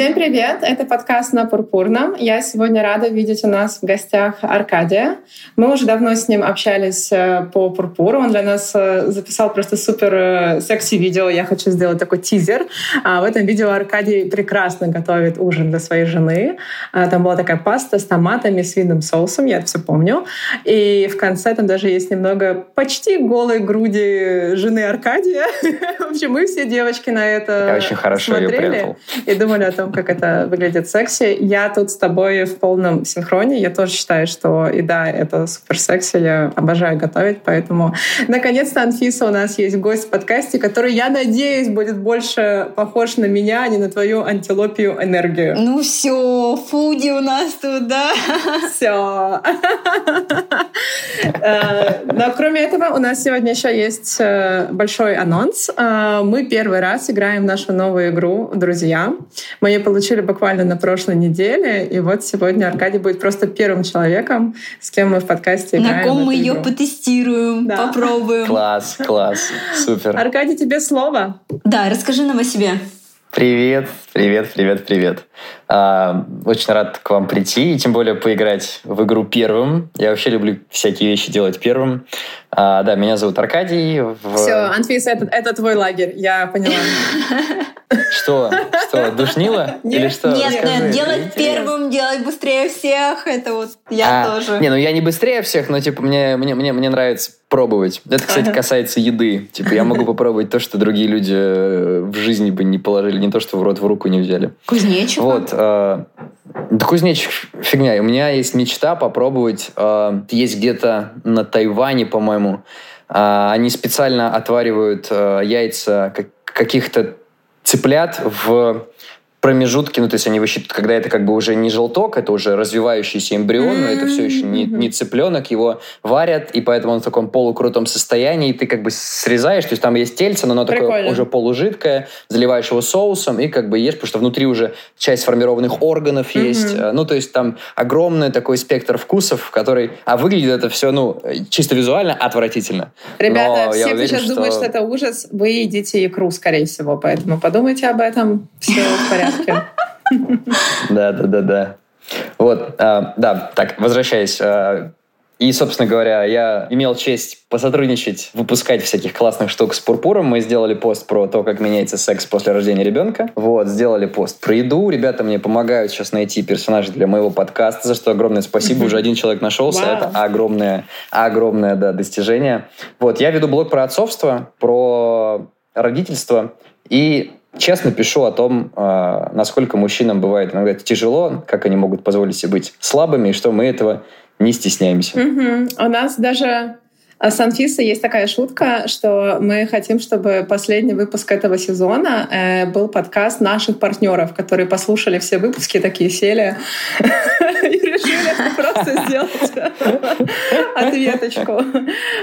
Всем привет! Это подкаст «На Пурпурном». Я сегодня рада видеть у нас в гостях Аркадия. Мы уже давно с ним общались э, по Пурпуру. Он для нас э, записал просто супер э, секси-видео. Я хочу сделать такой тизер. А в этом видео Аркадий прекрасно готовит ужин для своей жены. А там была такая паста с томатами, с винным соусом, я это все помню. И в конце там даже есть немного почти голой груди жены Аркадия. В общем, мы все девочки на это я очень хорошо смотрели и думали о том, как это выглядит секси. Я тут с тобой в полном синхроне. Я тоже считаю, что и да, это супер секси. Я обожаю готовить, поэтому наконец-то, Анфиса, у нас есть гость в подкасте, который, я надеюсь, будет больше похож на меня, а не на твою антилопию энергию. Ну все, фуди у нас тут, да? Все. Э, но кроме этого, у нас сегодня еще есть э, большой анонс. Э, мы первый раз играем в нашу новую игру «Друзья». Мы ее получили буквально на прошлой неделе, и вот сегодня Аркадий будет просто первым человеком, с кем мы в подкасте играем. На ком мы ее потестируем, да. попробуем. Класс, класс, супер. Аркадий, тебе слово. Да, расскажи нам о себе. Привет, привет, привет, привет. А, очень рад к вам прийти и тем более поиграть в игру первым. Я вообще люблю всякие вещи делать первым. А, да, меня зовут Аркадий. В... Все, Анфиса, это, это твой лагерь, я поняла. Что? Что, душнило? Или что? Нет, нет, делать первым, делать быстрее всех, это вот я а, тоже. Не, ну я не быстрее всех, но типа мне, мне, мне, мне нравится пробовать. Это, кстати, касается еды. Типа я могу попробовать то, что другие люди э, в жизни бы не положили, не то, что в рот в руку не взяли. Кузнечик. Вот. Э, да кузнечик фигня. У меня есть мечта попробовать. Э, есть где-то на Тайване, по-моему. Э, они специально отваривают э, яйца каких-то цыплят в промежутки, ну, то есть они высчитывают, когда это как бы уже не желток, это уже развивающийся эмбрион, mm-hmm. но это все еще не, не цыпленок, его варят, и поэтому он в таком полукрутом состоянии, и ты как бы срезаешь, то есть там есть тельце, но оно Прикольно. такое уже полужидкое, заливаешь его соусом и как бы ешь, потому что внутри уже часть сформированных органов mm-hmm. есть, ну, то есть там огромный такой спектр вкусов, который, а выглядит это все, ну, чисто визуально отвратительно. Ребята, но все, кто сейчас что... думают, что это ужас, вы едите икру, скорее всего, поэтому подумайте об этом, все в порядке порядке. Да, да, да, да. Вот, а, да, так, возвращаясь. А, и, собственно говоря, я имел честь посотрудничать, выпускать всяких классных штук с Пурпуром. Мы сделали пост про то, как меняется секс после рождения ребенка. Вот, сделали пост про еду. Ребята мне помогают сейчас найти персонажей для моего подкаста, за что огромное спасибо. Уже один человек нашелся. Wow. Это огромное, огромное, да, достижение. Вот, я веду блог про отцовство, про родительство. И честно пишу о том, а, насколько мужчинам бывает иногда тяжело, как они могут позволить себе быть слабыми, и что мы этого не стесняемся. Угу. У нас даже а с Анфисой есть такая шутка, что мы хотим, чтобы последний выпуск этого сезона э, был подкаст наших партнеров, которые послушали все выпуски, такие сели и решили просто сделать ответочку.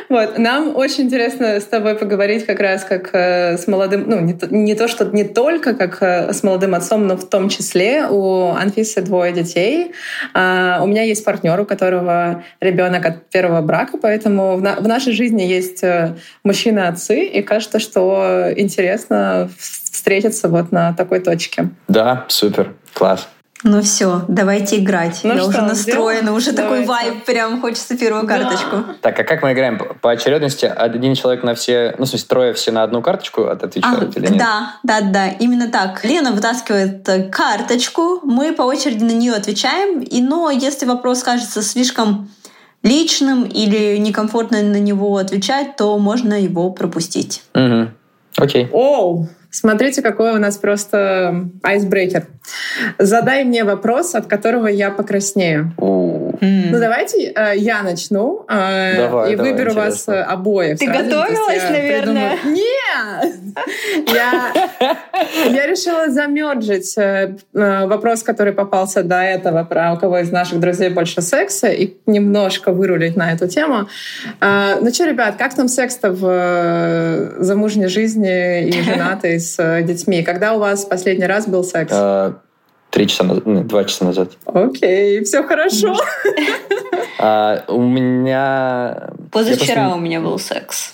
Вот. Нам очень интересно с тобой поговорить как раз как э, с молодым, ну, не то, не то, что не только как э, с молодым отцом, но в том числе у Анфисы двое детей. А, у меня есть партнер, у которого ребенок от первого брака, поэтому в в нашей жизни есть э, мужчины-отцы, и кажется, что интересно встретиться вот на такой точке. Да, супер, класс. Ну все, давайте играть. Ну Я что, уже настроена, сделаем? уже давайте. такой вайб, прям хочется первую да. карточку. Так, а как мы играем? По очередности один человек на все, ну, в смысле, трое все на одну карточку отвечают а, или нет? Да, да, да, именно так. Лена вытаскивает э, карточку, мы по очереди на нее отвечаем, и но если вопрос кажется слишком личным или некомфортно на него отвечать, то можно его пропустить. Угу. Окей. Оу, смотрите, какой у нас просто айсбрейкер. Задай мне вопрос, от которого я покраснею. Mm. Ну, давайте э, я начну э, давай, и давай, выберу интересно. вас э, обоих. Ты сразу, готовилась, наверное? Придумаю... Нет! я, я решила замерджить э, э, вопрос, который попался до этого, про у кого из наших друзей больше секса, и немножко вырулить на эту тему. Ну что, ребят, как там секс-то в замужней жизни и женатой с э, детьми? Когда у вас последний раз был секс? А, Три часа назад, ну, два часа назад. Окей, все хорошо. А, у меня... Позавчера просто... у меня был секс.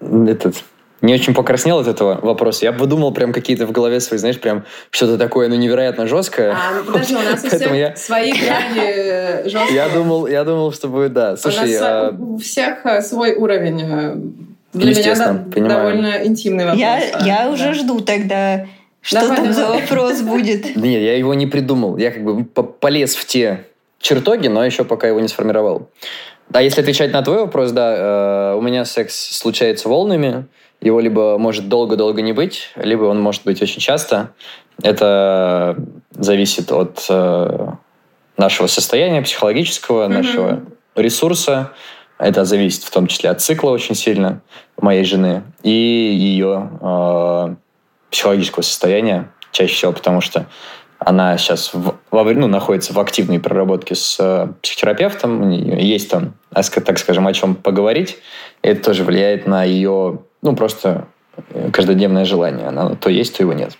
Этот... не очень покраснел от этого вопроса. Я бы думал прям какие-то в голове свои, знаешь, прям что-то такое, ну, невероятно жесткое. А, ну подожди, у нас у всех я... свои грани э, жесткие. Я думал, я думал, что будет, да. Слушай, у, нас а... у всех э, свой уровень. Э, для меня да, довольно интимный вопрос. Я, я да. уже жду тогда, что давай, там за вопрос будет. Нет, я его не придумал. Я как бы полез в те чертоги, но еще пока его не сформировал. А если отвечать на твой вопрос, да, у меня секс случается волнами. Его либо может долго-долго не быть, либо он может быть очень часто. Это зависит от э, нашего состояния психологического, mm-hmm. нашего ресурса. Это зависит в том числе от цикла очень сильно моей жены и ее э, психологического состояния чаще всего, потому что она сейчас в, ну, находится в активной проработке с э, психотерапевтом, есть там, так скажем, о чем поговорить. И это тоже влияет на ее ну, просто э, каждодневное желание. Оно то есть, то его нет.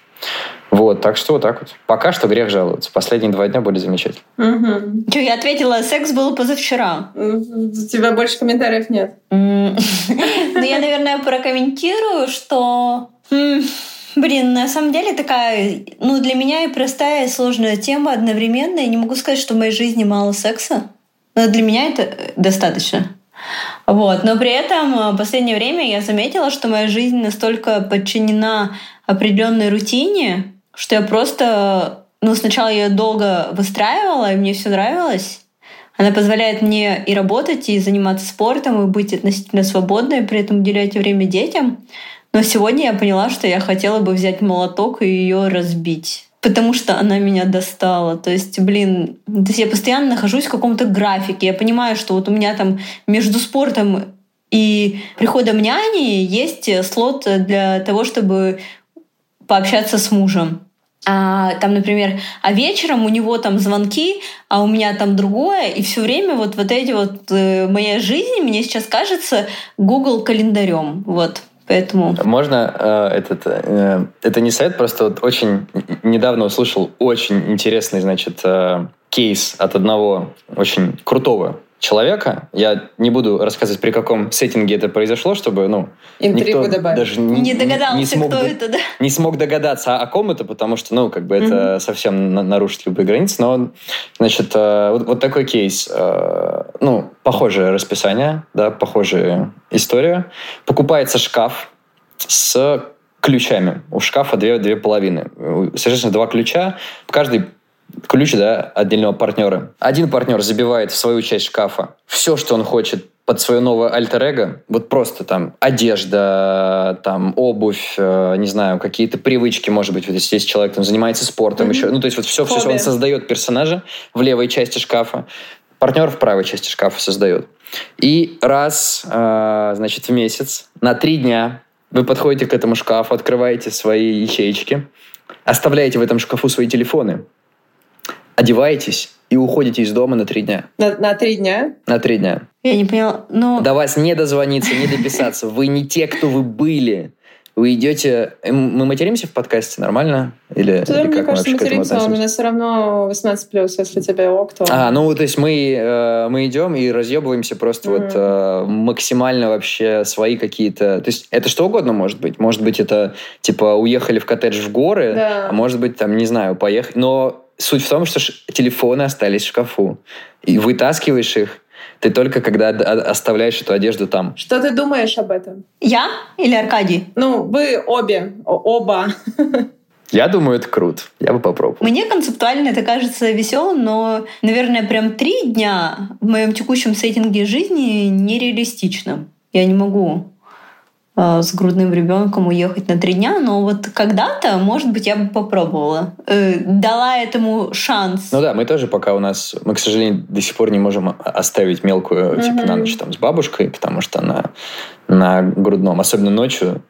Вот, так что вот так вот. Пока что грех жаловаться. Последние два дня были замечательны. Угу. Че, я ответила, секс был позавчера. У тебя больше комментариев нет. Ну, я, наверное, прокомментирую, что... Блин, на самом деле такая, ну, для меня и простая, и сложная тема одновременно. Я не могу сказать, что в моей жизни мало секса. Но для меня это достаточно. Вот. Но при этом э, в последнее время я заметила, что моя жизнь настолько подчинена определенной рутине, что я просто, ну, сначала ее долго выстраивала, и мне все нравилось. Она позволяет мне и работать, и заниматься спортом, и быть относительно свободной, при этом уделять время детям. Но сегодня я поняла, что я хотела бы взять молоток и ее разбить потому что она меня достала. То есть, блин, то есть я постоянно нахожусь в каком-то графике. Я понимаю, что вот у меня там между спортом и приходом няни есть слот для того, чтобы пообщаться с мужем. А, там, например, а вечером у него там звонки, а у меня там другое, и все время вот вот эти вот э, моя жизнь мне сейчас кажется Google календарем, вот. Поэтому... Можно э, этот... Э, это не совет, просто вот очень недавно услышал очень интересный, значит, э, кейс от одного очень крутого человека. Я не буду рассказывать, при каком сеттинге это произошло, чтобы, ну, Интригу никто добавить. даже не, не догадался, не смог, кто это, да? Не смог догадаться, о ком это, потому что, ну, как бы это mm-hmm. совсем нарушит любые границы. Но, значит, э, вот, вот такой кейс. Э, ну, похожее расписание, да, похожая история. Покупается шкаф с ключами. У шкафа две, две половины. Соответственно, два ключа. Каждый ключ да, отдельного партнера. Один партнер забивает в свою часть шкафа все, что он хочет под свое новое альтер-эго, вот просто там одежда, там обувь, э, не знаю, какие-то привычки, может быть, вот если есть человек там занимается спортом, mm-hmm. еще, ну то есть вот все, все, все, он создает персонажа в левой части шкафа, партнер в правой части шкафа создает. И раз, э, значит, в месяц на три дня вы подходите к этому шкафу, открываете свои ячейки, оставляете в этом шкафу свои телефоны, одеваетесь и уходите из дома на три дня. На, на три дня? На три дня. Я не поняла, но... До вас не дозвониться, не дописаться. Вы не те, кто вы были. Вы идете... Мы материмся в подкасте нормально? Или, Ты, или мне кажется, материмся, у меня все равно 18+, плюс, если тебе ок, то... А, ну, то есть мы, э, мы идем и разъебываемся просто mm-hmm. вот э, максимально вообще свои какие-то... То есть это что угодно может быть. Может быть, это, типа, уехали в коттедж в горы, да. а может быть, там, не знаю, поехали... Но суть в том, что телефоны остались в шкафу. И вытаскиваешь их ты только когда оставляешь эту одежду там. Что ты думаешь об этом? Я или Аркадий? Ну, вы обе, оба. Я думаю, это круто. Я бы попробовал. Мне концептуально это кажется веселым, но, наверное, прям три дня в моем текущем сеттинге жизни нереалистично. Я не могу с грудным ребенком уехать на три дня, но вот когда-то, может быть, я бы попробовала. Э, дала этому шанс. Ну да, мы тоже пока у нас, мы, к сожалению, до сих пор не можем оставить мелкую, mm-hmm. типа, на ночь там с бабушкой, потому что она на грудном, особенно ночью.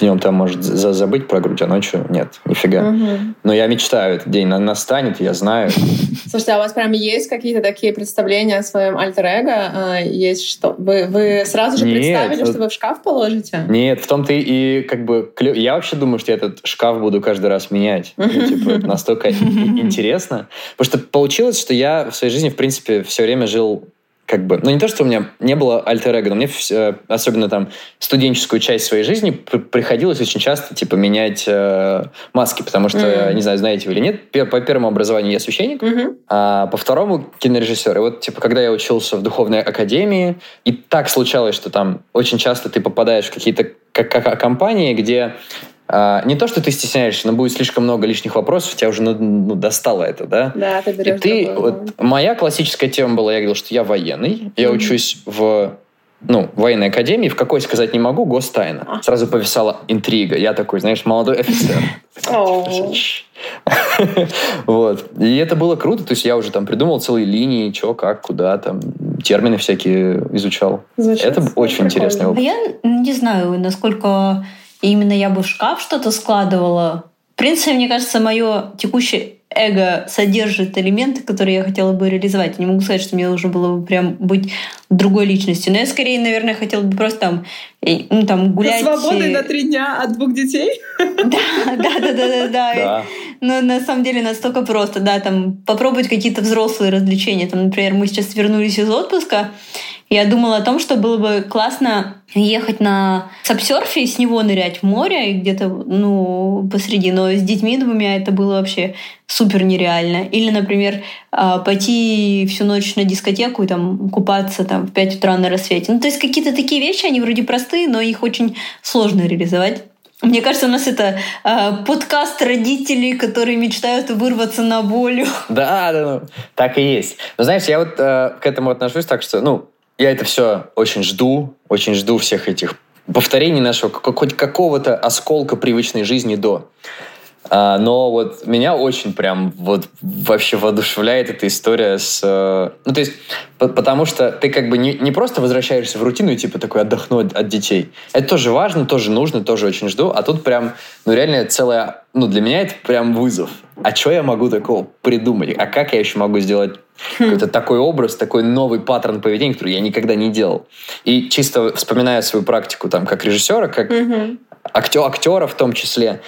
Днем там может забыть про грудь, а ночью нет, нифига. Угу. Но я мечтаю, этот день настанет, я знаю. Слушайте, а у вас прям есть какие-то такие представления о своем альтер-эго? А, есть что? Вы, вы сразу же нет, представили, вот... что вы в шкаф положите? Нет, в том-то и как бы... Я вообще думаю, что я этот шкаф буду каждый раз менять. Ну, типа, это настолько интересно. Потому что получилось, что я в своей жизни, в принципе, все время жил как бы, ну не то, что у меня не было альтер но мне э, особенно там студенческую часть своей жизни приходилось очень часто типа менять э, маски, потому что, mm. не знаю, знаете вы или нет, по первому образованию я священник, mm-hmm. а по второму кинорежиссер. И вот типа когда я учился в духовной академии, и так случалось, что там очень часто ты попадаешь в какие-то компании, где а, не то, что ты стесняешься, но будет слишком много лишних вопросов, тебя уже ну, ну достало это, да? Да, ты берешь. И ты, вот, моя классическая тема была, я говорил, что я военный, я mm-hmm. учусь в ну, военной академии, в какой сказать не могу, гостайна. А. Сразу повисала интрига. Я такой, знаешь, молодой офицер. Вот. И это было круто. То есть я уже там придумал целые линии, что, как, куда, там, термины всякие изучал. Это очень интересный опыт. А я не знаю, насколько именно я бы в шкаф что-то складывала. В принципе, мне кажется, мое текущее эго содержит элементы, которые я хотела бы реализовать. Я не могу сказать, что мне нужно было бы прям быть другой личностью. Но я скорее, наверное, хотела бы просто там, ну, там гулять. Свободой на три дня от двух детей? Да, да, да, да, да. Но на самом деле настолько просто, да, там попробовать какие-то взрослые развлечения. Там, например, мы сейчас вернулись из отпуска, я думала о том, что было бы классно ехать на сапсерфе и с него нырять в море и где-то ну, посреди. Но с детьми двумя это было вообще супер нереально. Или, например, а, пойти всю ночь на дискотеку и там купаться там в 5 утра на рассвете. Ну, то есть какие-то такие вещи, они вроде простые, но их очень сложно реализовать. Мне кажется, у нас это э, подкаст родителей, которые мечтают вырваться на волю. Да, да, ну, так и есть. Но знаешь, я вот э, к этому отношусь так, что, ну, я это все очень жду, очень жду всех этих повторений нашего хоть какого-то осколка привычной жизни до. А, но вот меня очень прям вот вообще воодушевляет эта история с... Э, ну, то есть, потому что ты как бы не, не просто возвращаешься в рутину и типа такой отдохну от, от детей. Это тоже важно, тоже нужно, тоже очень жду. А тут прям, ну, реально целая... Ну, для меня это прям вызов. А что я могу такого придумать? А как я еще могу сделать какой-то такой образ, такой новый паттерн поведения, который я никогда не делал. И чисто вспоминая свою практику там как режиссера, как актер, актера в том числе,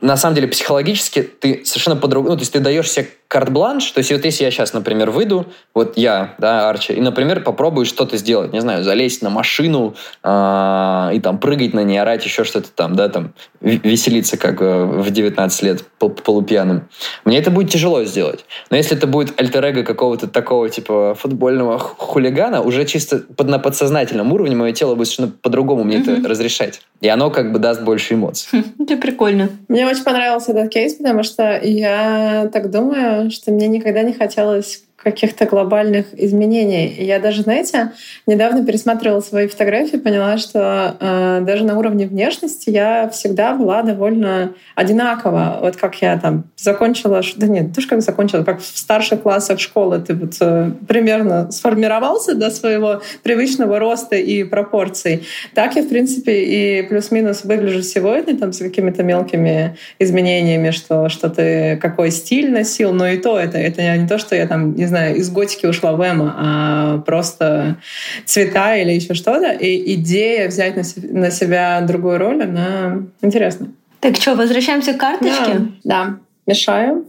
на самом деле психологически ты совершенно по-другому, ну, то есть ты даешь себе карт-бланш, то есть вот если я сейчас, например, выйду, вот я, да, Арчи, и, например, попробую что-то сделать, не знаю, залезть на машину э, и там прыгать на ней, орать еще что-то там, да, там, веселиться, как э, в 19 лет пол полупьяным. Мне это будет тяжело сделать. Но если это будет альтер какого-то такого, типа, футбольного хулигана, уже чисто под, на подсознательном уровне мое тело будет совершенно по-другому мне mm-hmm. это разрешать. И оно как бы даст больше эмоций. Это прикольно. Мне очень понравился этот кейс, потому что я так думаю, что мне никогда не хотелось каких-то глобальных изменений. Я даже, знаете, недавно пересматривала свои фотографии, поняла, что э, даже на уровне внешности я всегда была довольно одинакова. Вот как я там закончила, да нет, тоже как закончила, как в старших классах школы ты вот э, примерно сформировался до своего привычного роста и пропорций. Так я, в принципе, и плюс-минус выгляжу сегодня там с какими-то мелкими изменениями, что, что ты какой стиль носил, но и то это, это не то, что я там, не знаю, знаю, из готики ушла в эмо, а просто цвета или еще что-то. И идея взять на, на себя другую роль, она интересна. Так что, возвращаемся к карточке? Да, да. мешаю.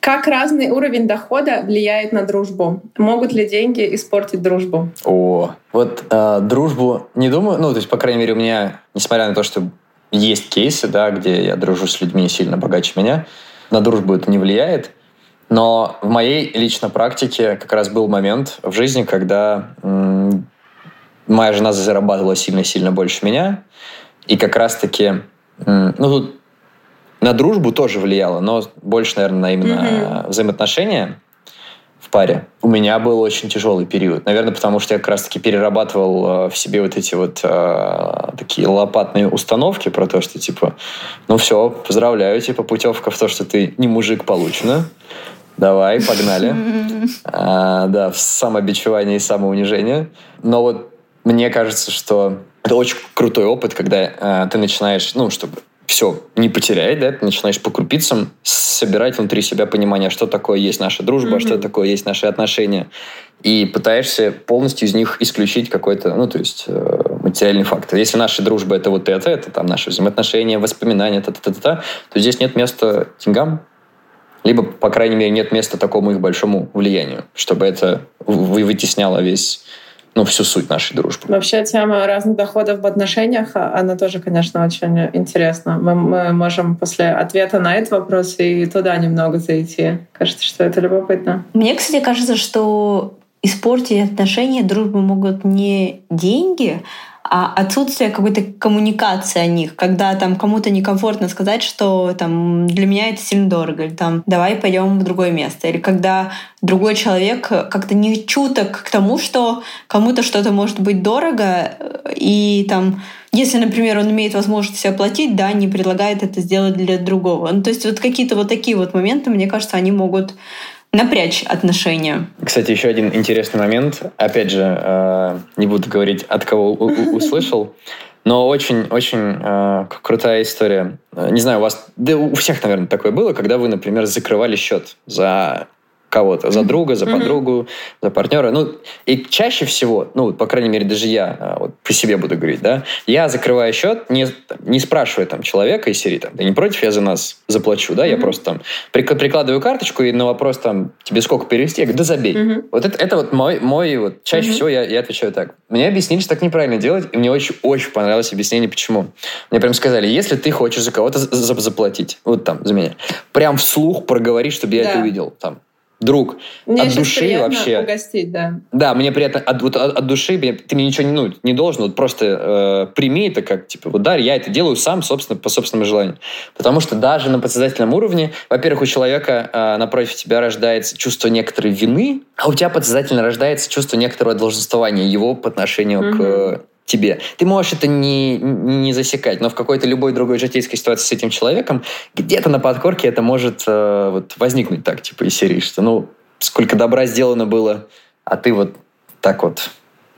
Как разный уровень дохода влияет на дружбу? Могут ли деньги испортить дружбу? О, вот э, дружбу не думаю, ну, то есть, по крайней мере, у меня, несмотря на то, что есть кейсы, да, где я дружу с людьми сильно богаче меня, на дружбу это не влияет. Но в моей личной практике как раз был момент в жизни, когда м- моя жена зарабатывала сильно-сильно больше меня. И как раз-таки, м- ну тут на дружбу тоже влияло, но больше, наверное, на именно mm-hmm. взаимоотношения в паре. У меня был очень тяжелый период. Наверное, потому что я как раз-таки перерабатывал э, в себе вот эти вот э, такие лопатные установки про то, что типа, ну все, поздравляю, типа путевка в то, что ты не мужик получена. Давай, погнали. а, да, в самобичевание и самоунижение. Но вот мне кажется, что это очень крутой опыт, когда э, ты начинаешь, ну, чтобы все не потерять, да, ты начинаешь по крупицам собирать внутри себя понимание, что такое есть наша дружба, mm-hmm. что такое есть наши отношения, и пытаешься полностью из них исключить какой-то, ну, то есть э, материальный фактор. Если наша дружба это вот это, это там наши взаимоотношения, воспоминания, та-та-та-та, то здесь нет места деньгам, Либо, по крайней мере, нет места такому их большому влиянию, чтобы это вытесняло весь ну, всю суть нашей дружбы. Вообще тема разных доходов в отношениях, а, она тоже, конечно, очень интересна. Мы, мы можем после ответа на этот вопрос и туда немного зайти. Кажется, что это любопытно. Мне, кстати, кажется, что испортить отношения, дружбы могут не деньги, а отсутствие какой-то коммуникации о них, когда там кому-то некомфортно сказать, что там для меня это сильно дорого, или там давай пойдем в другое место, или когда другой человек как-то не чуток к тому, что кому-то что-то может быть дорого, и там если, например, он имеет возможность оплатить, да, не предлагает это сделать для другого. Ну, то есть вот какие-то вот такие вот моменты, мне кажется, они могут напрячь отношения. Кстати, еще один интересный момент. Опять же, э, не буду говорить, от кого услышал, но очень-очень э, крутая история. Не знаю, у вас, да у всех, наверное, такое было, когда вы, например, закрывали счет за кого-то, за друга, за подругу, за партнера. Ну, и чаще всего, ну, по крайней мере, даже я, а, вот по себе буду говорить, да, я закрываю счет, не, не спрашивая там человека из серии, там, ты не против, я за нас заплачу, да, я просто там прикладываю карточку и на вопрос там, тебе сколько перевести, я говорю, да забей. Вот это, это вот мой, мой вот, чаще всего я, я отвечаю так. Мне объяснили, что так неправильно делать, и мне очень-очень понравилось объяснение, почему. Мне прям сказали, если ты хочешь за кого-то заплатить, вот там, за меня, прям вслух проговори, чтобы я это увидел, там, друг, мне от души вообще. Угостить, да. Да, мне приятно от, вот, от, от души, ты мне ничего не, ну, не должен, вот просто э, прими это как, типа, вот да, я это делаю сам, собственно, по собственному желанию. Потому что даже на подсознательном уровне, во-первых, у человека э, напротив тебя рождается чувство некоторой вины, а у тебя подсознательно рождается чувство некоторого долженствования его по отношению угу. к тебе. Ты можешь это не, не засекать, но в какой-то любой другой житейской ситуации с этим человеком где-то на подкорке это может э, вот, возникнуть так, типа из серии, что ну, сколько добра сделано было, а ты вот так вот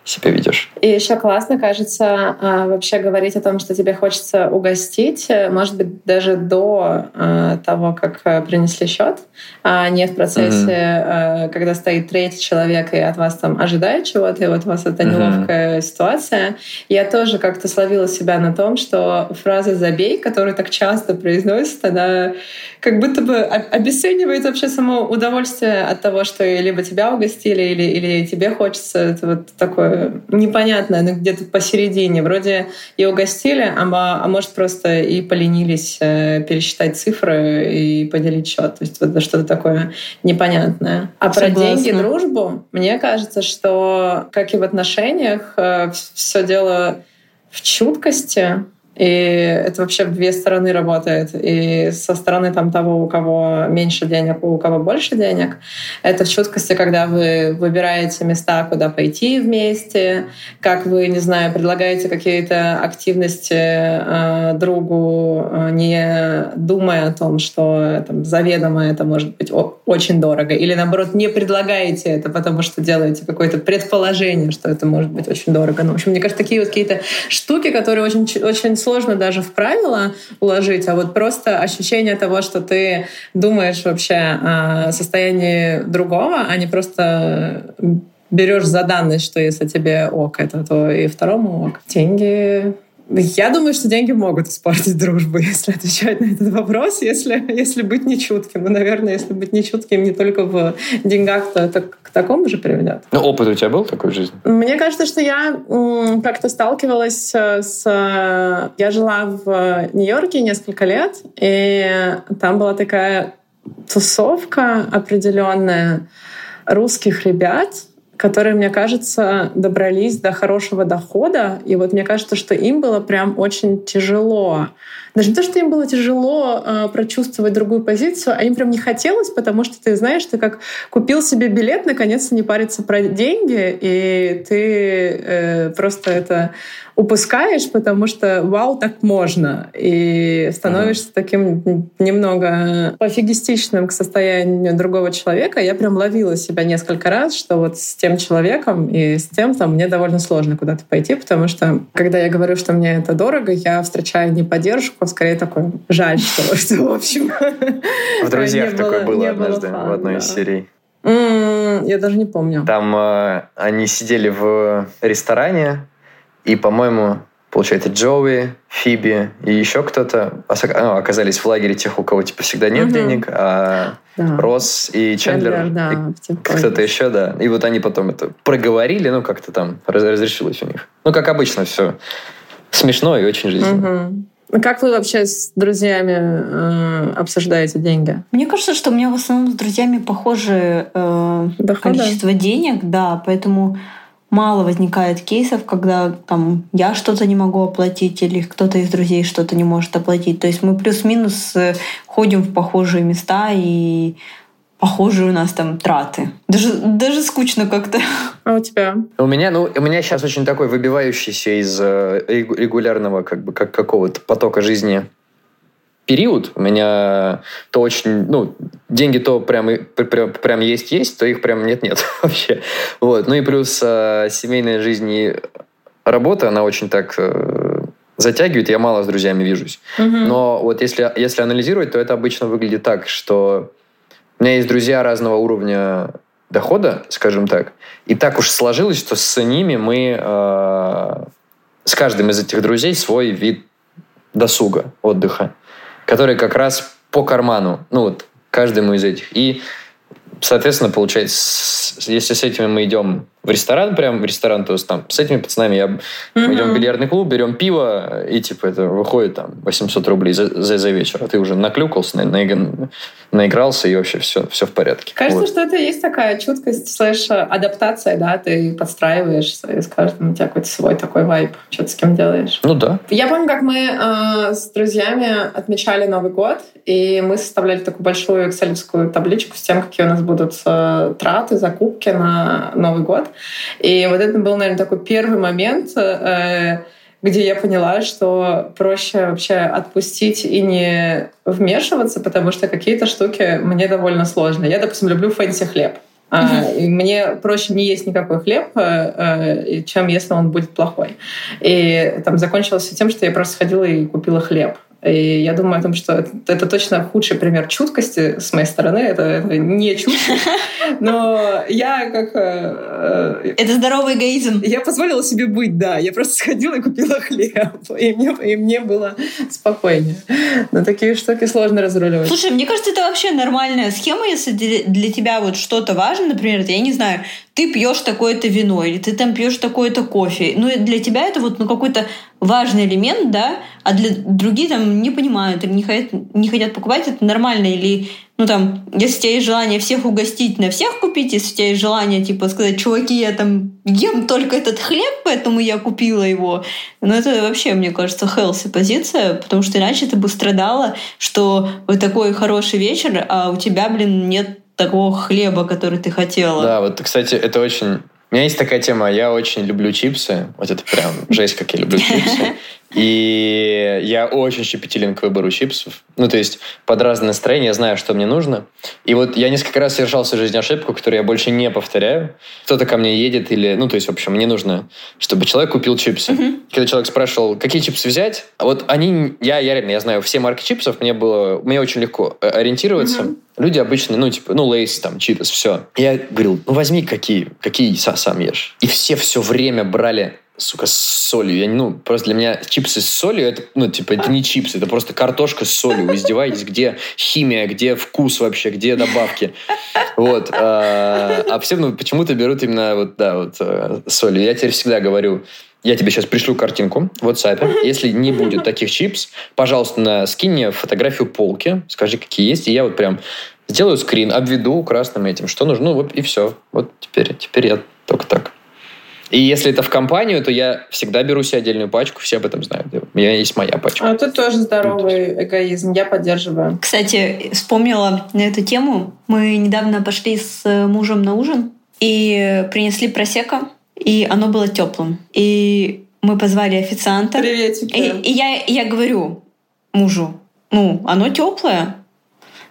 себя ведешь. И еще классно, кажется, а, вообще говорить о том, что тебе хочется угостить, э, может быть, даже до а, того, как э, принесли счет, а не в процессе, mm-hmm. когда стоит третий человек и от вас там ожидает чего-то, и вот у вас это неловкая ситуация. Я тоже как-то словила себя на том, что фраза «забей», которую так часто произносит, она как будто бы обесценивает вообще само удовольствие от того, что либо тебя угостили, или, или тебе хочется. Это вот такое непонятное, но где-то посередине. Вроде и угостили, а, а может просто и поленились э, пересчитать цифры и поделить счет. То есть вот что-то такое непонятное. А Согласна. про деньги, дружбу, мне кажется, что, как и в отношениях, э, все дело в чуткости, и это вообще в две стороны работает. И со стороны там, того, у кого меньше денег, у кого больше денег. Это в чуткости, когда вы выбираете места, куда пойти вместе, как вы, не знаю, предлагаете какие-то активности э, другу, э, не думая о том, что там, заведомо это может быть очень дорого. Или наоборот, не предлагаете это, потому что делаете какое-то предположение, что это может быть очень дорого. Ну, в общем, мне кажется, такие вот какие-то штуки, которые очень, очень сложно даже в правила уложить, а вот просто ощущение того, что ты думаешь вообще о состоянии другого, а не просто берешь за данность, что если тебе ок это, то и второму ок. Деньги я думаю, что деньги могут испортить дружбу, если отвечать на этот вопрос, если, если быть нечутким. Ну, наверное, если быть нечутким не только в деньгах, то это к такому же приведет. Ну, опыт у тебя был такой в жизни? Мне кажется, что я как-то сталкивалась с... Я жила в Нью-Йорке несколько лет, и там была такая тусовка определенная русских ребят, которые, мне кажется, добрались до хорошего дохода. И вот мне кажется, что им было прям очень тяжело. Даже не то, что им было тяжело э, прочувствовать другую позицию, а им прям не хотелось, потому что ты знаешь, ты как купил себе билет, наконец-то не париться про деньги, и ты э, просто это упускаешь, потому что вау, так можно. И становишься ага. таким немного пофигистичным к состоянию другого человека. Я прям ловила себя несколько раз, что вот с тем человеком и с тем там мне довольно сложно куда-то пойти, потому что когда я говорю, что мне это дорого, я встречаю не поддержку, а скорее такой жаль, что, что в общем... В «Друзьях» такое было однажды в одной из серий. Я даже не помню. Там э, они сидели в ресторане, и, по-моему, получается, Джоуи, Фиби и еще кто-то ну, оказались в лагере тех, у кого типа всегда нет угу. денег, а да. Росс и Чендлер, Чендлер да, кто-то еще, да. И вот они потом это проговорили, ну как-то там разрешилось у них. Ну как обычно все смешно и очень жизненно. Угу. Как вы вообще с друзьями э, обсуждаете деньги? Мне кажется, что у меня в основном с друзьями похожее э, количество денег, да, поэтому мало возникает кейсов, когда там я что-то не могу оплатить или кто-то из друзей что-то не может оплатить. То есть мы плюс-минус э, ходим в похожие места и похожие у нас там траты. Даже, даже скучно как-то. А у тебя? У меня, ну, у меня сейчас очень такой выбивающийся из э, регулярного как бы как какого-то потока жизни период. У меня то очень, ну, деньги то прям, прям, прям есть-есть, то их прям нет-нет вообще. Вот. Ну и плюс э, семейная жизнь и работа, она очень так э, затягивает, я мало с друзьями вижусь. Угу. Но вот если, если анализировать, то это обычно выглядит так, что у меня есть друзья разного уровня дохода, скажем так, и так уж сложилось, что с ними мы э, с каждым из этих друзей свой вид досуга, отдыха, который как раз по карману, ну вот каждому из этих. И, соответственно, получается, если с этими мы идем в ресторан, прям в ресторан, то есть там с этими пацанами я, mm-hmm. идем в бильярдный клуб, берем пиво, и типа это выходит там 800 рублей за, за, за вечер, а ты уже наклюкался, на, на, наигрался, и вообще все, все в порядке. Кажется, вот. что это есть такая чуткость, слэш адаптация, да, ты подстраиваешься, и с каждым у тебя какой-то свой такой вайб, что ты с кем делаешь. Ну да. Я помню, как мы э, с друзьями отмечали Новый год, и мы составляли такую большую экселевскую табличку с тем, какие у нас будут э, траты, закупки на Новый год. И вот это был, наверное, такой первый момент, э, где я поняла, что проще вообще отпустить и не вмешиваться, потому что какие-то штуки мне довольно сложно. Я, допустим, люблю fancy хлеб. Uh-huh. И мне проще не есть никакой хлеб, э, чем если он будет плохой. И там закончилось все тем, что я просто сходила и купила хлеб. И я думаю о том, что это, это точно худший пример чуткости с моей стороны. Это, это не чутко. Но я как... Э, э, это здоровый эгоизм. Я позволила себе быть, да. Я просто сходила и купила хлеб. И мне, и мне было спокойнее. Но такие штуки сложно разруливать. Слушай, мне кажется, это вообще нормальная схема, если для тебя вот что-то важно, например, я не знаю, ты пьешь такое-то вино, или ты там пьешь такое-то кофе. Ну, для тебя это вот ну, какой-то важный элемент, да, а для других там не понимают или не хотят, не хотят покупать, это нормально. Или, ну там, если у тебя есть желание всех угостить, на всех купить, если у тебя есть желание, типа, сказать, чуваки, я там ем только этот хлеб, поэтому я купила его. Ну, это вообще, мне кажется, healthy позиция, потому что иначе ты бы страдала, что вот такой хороший вечер, а у тебя, блин, нет такого хлеба, который ты хотела. Да, вот, кстати, это очень... У меня есть такая тема, я очень люблю чипсы. Вот это прям жесть, как я люблю чипсы. И я очень щепетилен к выбору чипсов. Ну, то есть под разное настроение я знаю, что мне нужно. И вот я несколько раз совершал в своей жизни ошибку, которую я больше не повторяю. Кто-то ко мне едет или... Ну, то есть, в общем, мне нужно, чтобы человек купил чипсы. Uh-huh. Когда человек спрашивал, какие чипсы взять, а вот они... Я, я реально, я знаю все марки чипсов, мне было... Мне очень легко э, ориентироваться. Uh-huh. Люди обычно, ну, типа, ну, лейс, там, читас, все. Я говорил, ну, возьми какие, какие сам ешь. И все все время брали сука, с солью. Я, ну, просто для меня чипсы с солью, это, ну, типа, это не чипсы, это просто картошка с солью. Вы издеваетесь, где химия, где вкус вообще, где добавки. Вот. А, а все ну, почему-то берут именно вот, да, вот э, солью. Я теперь всегда говорю, я тебе сейчас пришлю картинку в WhatsApp. Если не будет таких чипс, пожалуйста, на, скинь мне фотографию полки, скажи, какие есть, и я вот прям сделаю скрин, обведу красным этим, что нужно, ну вот и все. Вот теперь, теперь я только так. И если это в компанию, то я всегда беру себе отдельную пачку, все об этом знают. У меня есть моя пачка. А тут тоже здоровый эгоизм, я поддерживаю. Кстати, вспомнила на эту тему. Мы недавно пошли с мужем на ужин и принесли просека, и оно было теплым. И мы позвали официанта. Приветики. И, и я, я говорю мужу, ну, оно теплое.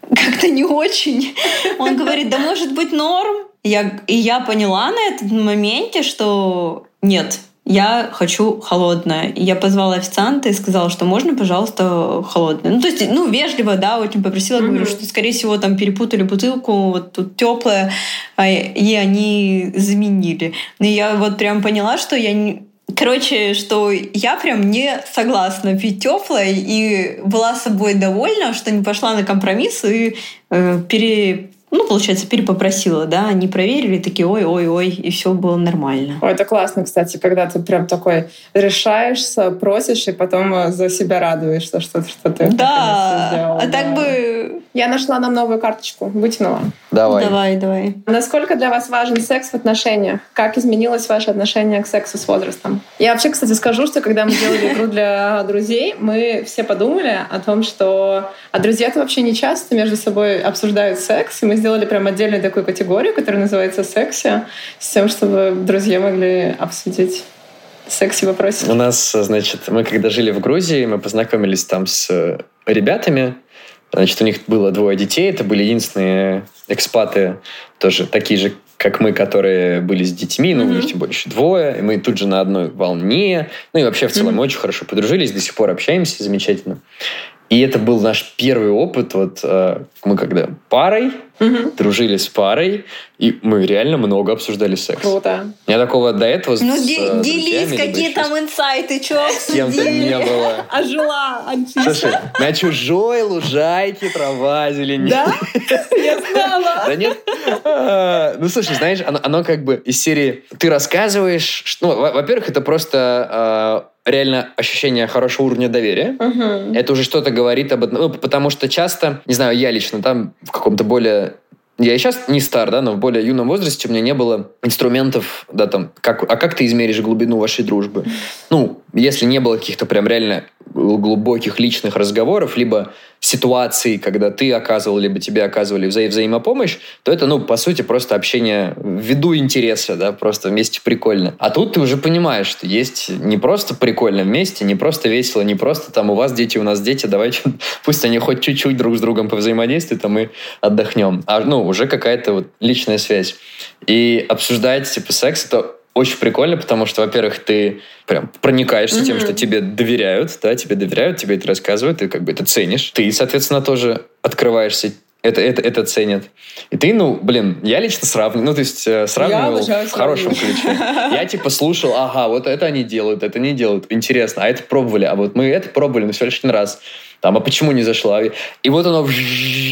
Как-то не очень. Он говорит, да может быть норм. Я, и я поняла на этом моменте, что нет, я хочу холодное. И я позвала официанта и сказала, что можно, пожалуйста, холодное. Ну, то есть, ну, вежливо, да, очень попросила, mm-hmm. говорю, что, скорее всего, там перепутали бутылку, вот тут теплая, а, и они заменили. И я вот прям поняла, что я не, Короче, что я прям не согласна пить теплое и была собой довольна, что не пошла на компромисс и э, пере, ну, получается, перепопросила, да, они проверили, такие, ой-ой-ой, и все было нормально. Ой, это классно, кстати, когда ты прям такой решаешься, просишь, и потом э, за себя радуешься, что, что ты Да, сделал. а так бы... Я нашла нам новую карточку, вытянула. Давай. Давай, давай. Насколько для вас важен секс в отношениях? Как изменилось ваше отношение к сексу с возрастом? Я вообще, кстати, скажу, что когда мы делали игру для друзей, мы все подумали о том, что а друзья-то вообще не часто между собой обсуждают секс, и мы сделали прям отдельную такую категорию, которая называется «секси», с тем, чтобы друзья могли обсудить секси вопросы. У нас, значит, мы когда жили в Грузии, мы познакомились там с ребятами, Значит, у них было двое детей, это были единственные экспаты, тоже такие же, как мы, которые были с детьми, ну, mm-hmm. у них тем более еще двое, и мы тут же на одной волне. Ну и вообще в целом mm-hmm. мы очень хорошо подружились, до сих пор общаемся замечательно. И это был наш первый опыт, вот э, мы когда парой, угу. дружили с парой, и мы реально много обсуждали секс. Круто. Я такого до этого Ну, с, де- делись, какие там инсайты, что Кем-то не было. А жила Слушай, на чужой лужайке трава зеленее. Да? Я знала. Да нет. А, ну, слушай, знаешь, оно как бы из серии ты рассказываешь... Ну, во-первых, это просто а, реально ощущение хорошего уровня доверия. Угу. Это уже что-то говорит об этом. Ну, потому что часто, не знаю, я лично там в каком-то более я и сейчас не стар, да, но в более юном возрасте у меня не было инструментов, да, там, как, а как ты измеришь глубину вашей дружбы? Ну, если не было каких-то прям реально глубоких личных разговоров, либо ситуаций, когда ты оказывал, либо тебе оказывали вза взаимопомощь, то это, ну, по сути, просто общение ввиду интереса, да, просто вместе прикольно. А тут ты уже понимаешь, что есть не просто прикольно вместе, не просто весело, не просто там у вас дети, у нас дети, давайте пусть они хоть чуть-чуть друг с другом повзаимодействуют, а мы отдохнем. А, ну, уже какая-то вот личная связь. И обсуждать, типа, секс, это очень прикольно, потому что, во-первых, ты прям проникаешься mm-hmm. тем, что тебе доверяют, да, тебе доверяют, тебе это рассказывают, ты как бы это ценишь. Ты, соответственно, тоже открываешься это, это, это ценят. И ты, ну, блин, я лично сравниваю, ну, то есть э, сравнивал в хорошем ключе. Я типа слушал, ага, вот это они делают, это не делают, интересно, а это пробовали, а вот мы это пробовали, но всего лишь один раз. Там, а почему не зашла? И вот оно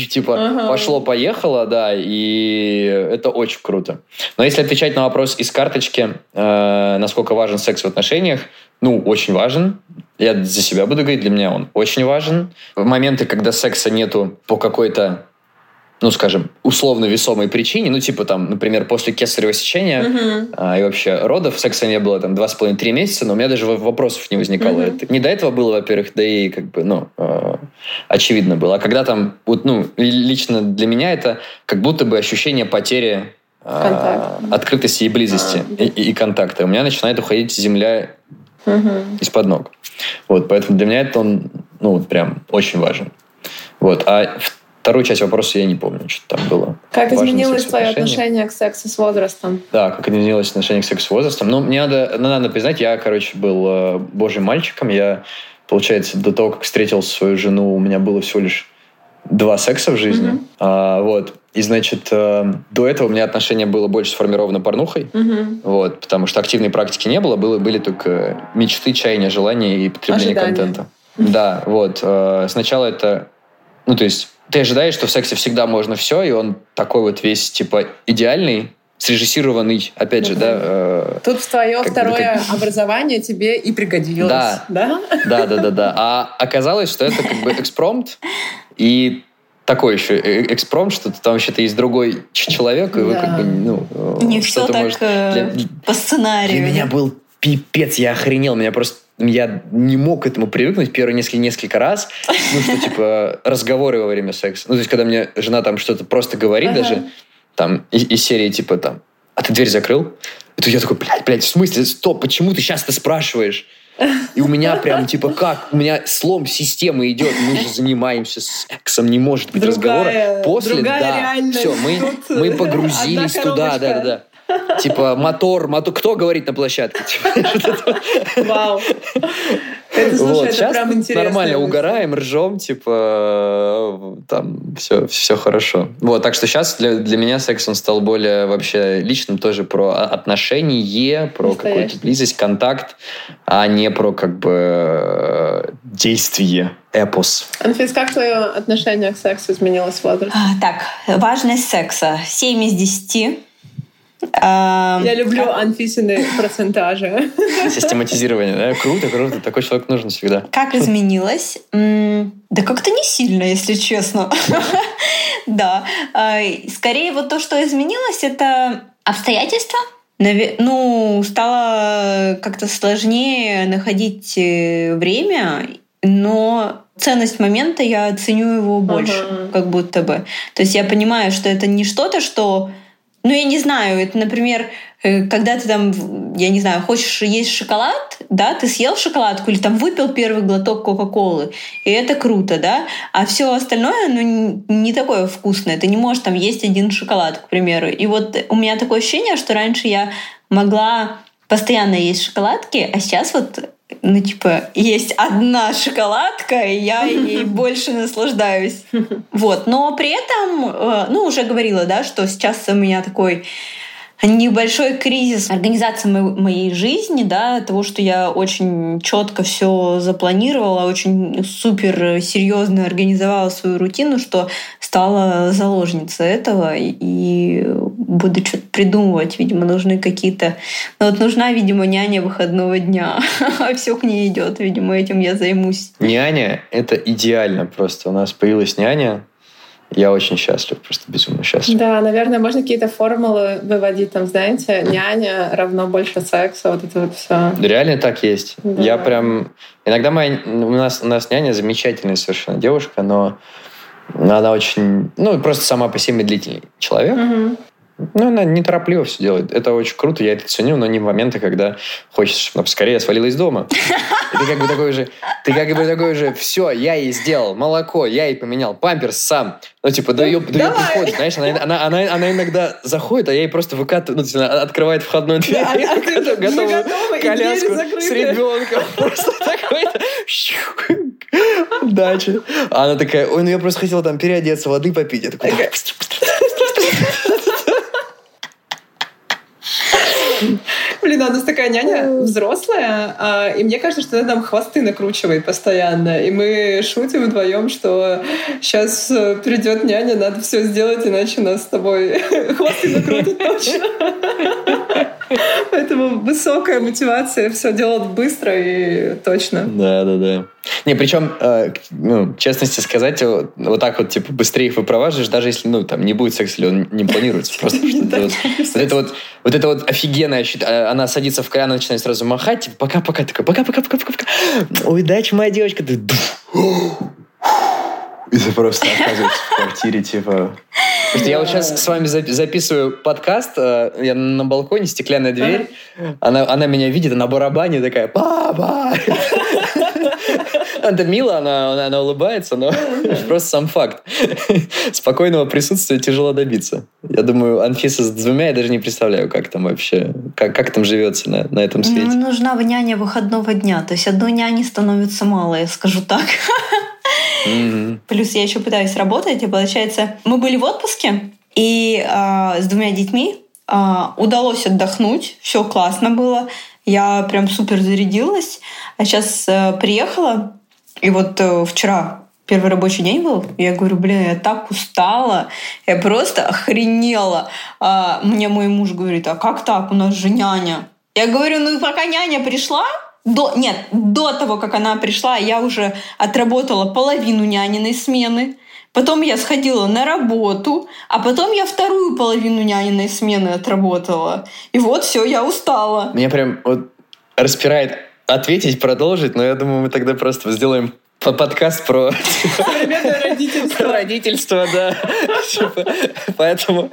типа ага. пошло-поехало, да, и это очень круто. Но если отвечать на вопрос из карточки, э, насколько важен секс в отношениях, ну, очень важен. Я за себя буду говорить, для меня он очень важен. В моменты, когда секса нету по какой-то ну, скажем, условно весомой причине, ну, типа там, например, после кесарево сечения uh-huh. а, и вообще родов, секса не было там два с половиной три месяца, но у меня даже вопросов не возникало. Uh-huh. Это, не до этого было, во-первых, да и как бы, ну, э, очевидно было. А когда там, вот, ну, лично для меня это как будто бы ощущение потери э, открытости и близости а, и, и, контакта. У меня начинает уходить земля uh-huh. из-под ног. Вот, поэтому для меня это он, ну, вот прям очень важен. Вот. А Вторую часть вопроса я не помню, что там было. Как изменилось твое отношение к сексу с возрастом? Да, как изменилось отношение к сексу с возрастом. Ну, мне надо, ну, надо признать, я, короче, был э, божьим мальчиком. Я, получается, до того, как встретил свою жену, у меня было всего лишь два секса в жизни. Mm-hmm. А, вот. И, значит, э, до этого у меня отношение было больше сформировано порнухой. Mm-hmm. Вот, потому что активной практики не было. было были только мечты, чаяния, желания и потребление Ожидания. контента. Да, вот. Э, сначала это... Ну, то есть ты ожидаешь, что в сексе всегда можно все, и он такой вот весь, типа, идеальный, срежиссированный, опять же, да. Э, Тут твое второе как... образование тебе и пригодилось. Да. Да? Да, да, да, да. А оказалось, что это как бы экспромт, и такой еще э, экспромт, что там вообще-то есть другой человек, и да. вы как бы, ну... Не все так может... Э, для... по сценарию. Для меня был пипец, я охренел, меня просто я не мог к этому привыкнуть первые несколько, несколько раз. Ну, что, типа, разговоры во время секса. Ну, то есть, когда мне жена там что-то просто говорит ага. даже, там, из, из серии, типа, там, а ты дверь закрыл? И тут я такой, блядь, блядь, в смысле, стоп, почему ты сейчас это спрашиваешь? И у меня прям, типа, как? У меня слом системы идет, мы же занимаемся сексом, не может быть другая, разговора. После, да, все, мы, мы погрузились туда, да, да, да. Типа мотор, мотор. Кто говорит на площадке? Вау. Это, слушай, вот, это прям интересно. Нормально угораем, ржем, типа там все, все хорошо. Вот, так что сейчас для, для меня секс он стал более вообще личным, тоже про отношения, про какую-то близость, контакт, а не про как бы действие эпос. Анфис, как твое отношение к сексу изменилось в возрасте? А, так, важность секса. 7 из 10 я люблю Анфисины процентажи. Систематизирование, да? Круто, круто. Такой человек нужен всегда. Как изменилось? Да как-то не сильно, если честно. Да. А, скорее вот то, что изменилось, это обстоятельства. Ну, стало как-то сложнее находить э, время, но ценность момента я ценю его больше, как будто бы. То есть я понимаю, что это не что-то, что ну, я не знаю, это, например, э, когда ты там, я не знаю, хочешь есть шоколад, да, ты съел шоколадку или там выпил первый глоток Кока-Колы, и это круто, да, а все остальное, ну, не такое вкусное. Ты не можешь там есть один шоколад, к примеру. И вот у меня такое ощущение, что раньше я могла постоянно есть шоколадки, а сейчас вот ну, типа, есть одна шоколадка, и я ей больше наслаждаюсь. Вот. Но при этом, э, ну, уже говорила, да, что сейчас у меня такой небольшой кризис организации моей жизни, да, того, что я очень четко все запланировала, очень супер серьезно организовала свою рутину, что стала заложницей этого и буду что-то придумывать. Видимо, нужны какие-то... Ну, вот нужна, видимо, няня выходного дня. а все к ней идет. Видимо, этим я займусь. Няня — это идеально просто. У нас появилась няня, я очень счастлив, просто безумно счастлив. Да, наверное, можно какие-то формулы выводить, там, знаете, няня равно больше секса, вот это вот все. Реально так есть. Да. Я прям... Иногда моя... У нас, у нас няня замечательная совершенно девушка, но она очень... Ну, просто сама по себе медлительный человек. Угу. Ну, она неторопливо все делает. Это очень круто, я это ценю, но не в моменты, когда хочется, чтобы скорее свалила из дома. И ты как бы такой же, ты как бы такой же, все, я ей сделал, молоко, я ей поменял, памперс сам. Ну, типа, до ее, до ее прихода, знаешь, она, она, она, она иногда заходит, а я ей просто выкатываю, ну, она открывает входную дверь, да, я готовую, готовую коляску с ребенком. Просто такой-то дача. А она такая, ой, ну я просто хотела там переодеться, воды попить. Я такой, Блин, у нас такая няня взрослая, а, и мне кажется, что она нам хвосты накручивает постоянно. И мы шутим вдвоем, что сейчас э, придет няня, надо все сделать, иначе нас с тобой хвосты накрутят точно. Поэтому высокая мотивация все делать быстро и точно. Да, да, да. Не, причем, э, ну, честности сказать, вот, вот так вот, типа, быстрее их выпроваживаешь, даже если, ну, там, не будет секса, или он не планируется. Просто вот, это вот, вот это вот офигенная, а, она садится в край, она начинает сразу махать, типа, пока-пока, такая, пока-пока-пока-пока, ой, дача, моя девочка, и ты просто оказываешься в квартире, типа... Потому что я вот сейчас с вами записываю подкаст, э, я на балконе, стеклянная дверь, она, она меня видит, она барабане такая, папа! Это мило, она, она, она улыбается, но просто сам факт. Спокойного присутствия тяжело добиться. Я думаю, Анфиса с двумя я даже не представляю, как там вообще, как, как там живется на, на этом свете. Ну, нужна няня выходного дня. То есть одной няни становится мало, я скажу так. Mm-hmm. Плюс я еще пытаюсь работать, и получается, мы были в отпуске, и э, с двумя детьми э, удалось отдохнуть, все классно было, я прям супер зарядилась, а сейчас э, приехала, и вот э, вчера первый рабочий день был, я говорю, блин, я так устала, я просто охренела. А мне мой муж говорит, а как так, у нас же няня. Я говорю, ну пока няня пришла, до, нет, до того, как она пришла, я уже отработала половину няниной смены. Потом я сходила на работу, а потом я вторую половину няниной смены отработала. И вот все, я устала. Меня прям вот распирает ответить, продолжить, но я думаю, мы тогда просто сделаем подкаст про современное родительство. родительство, да. Типа, поэтому...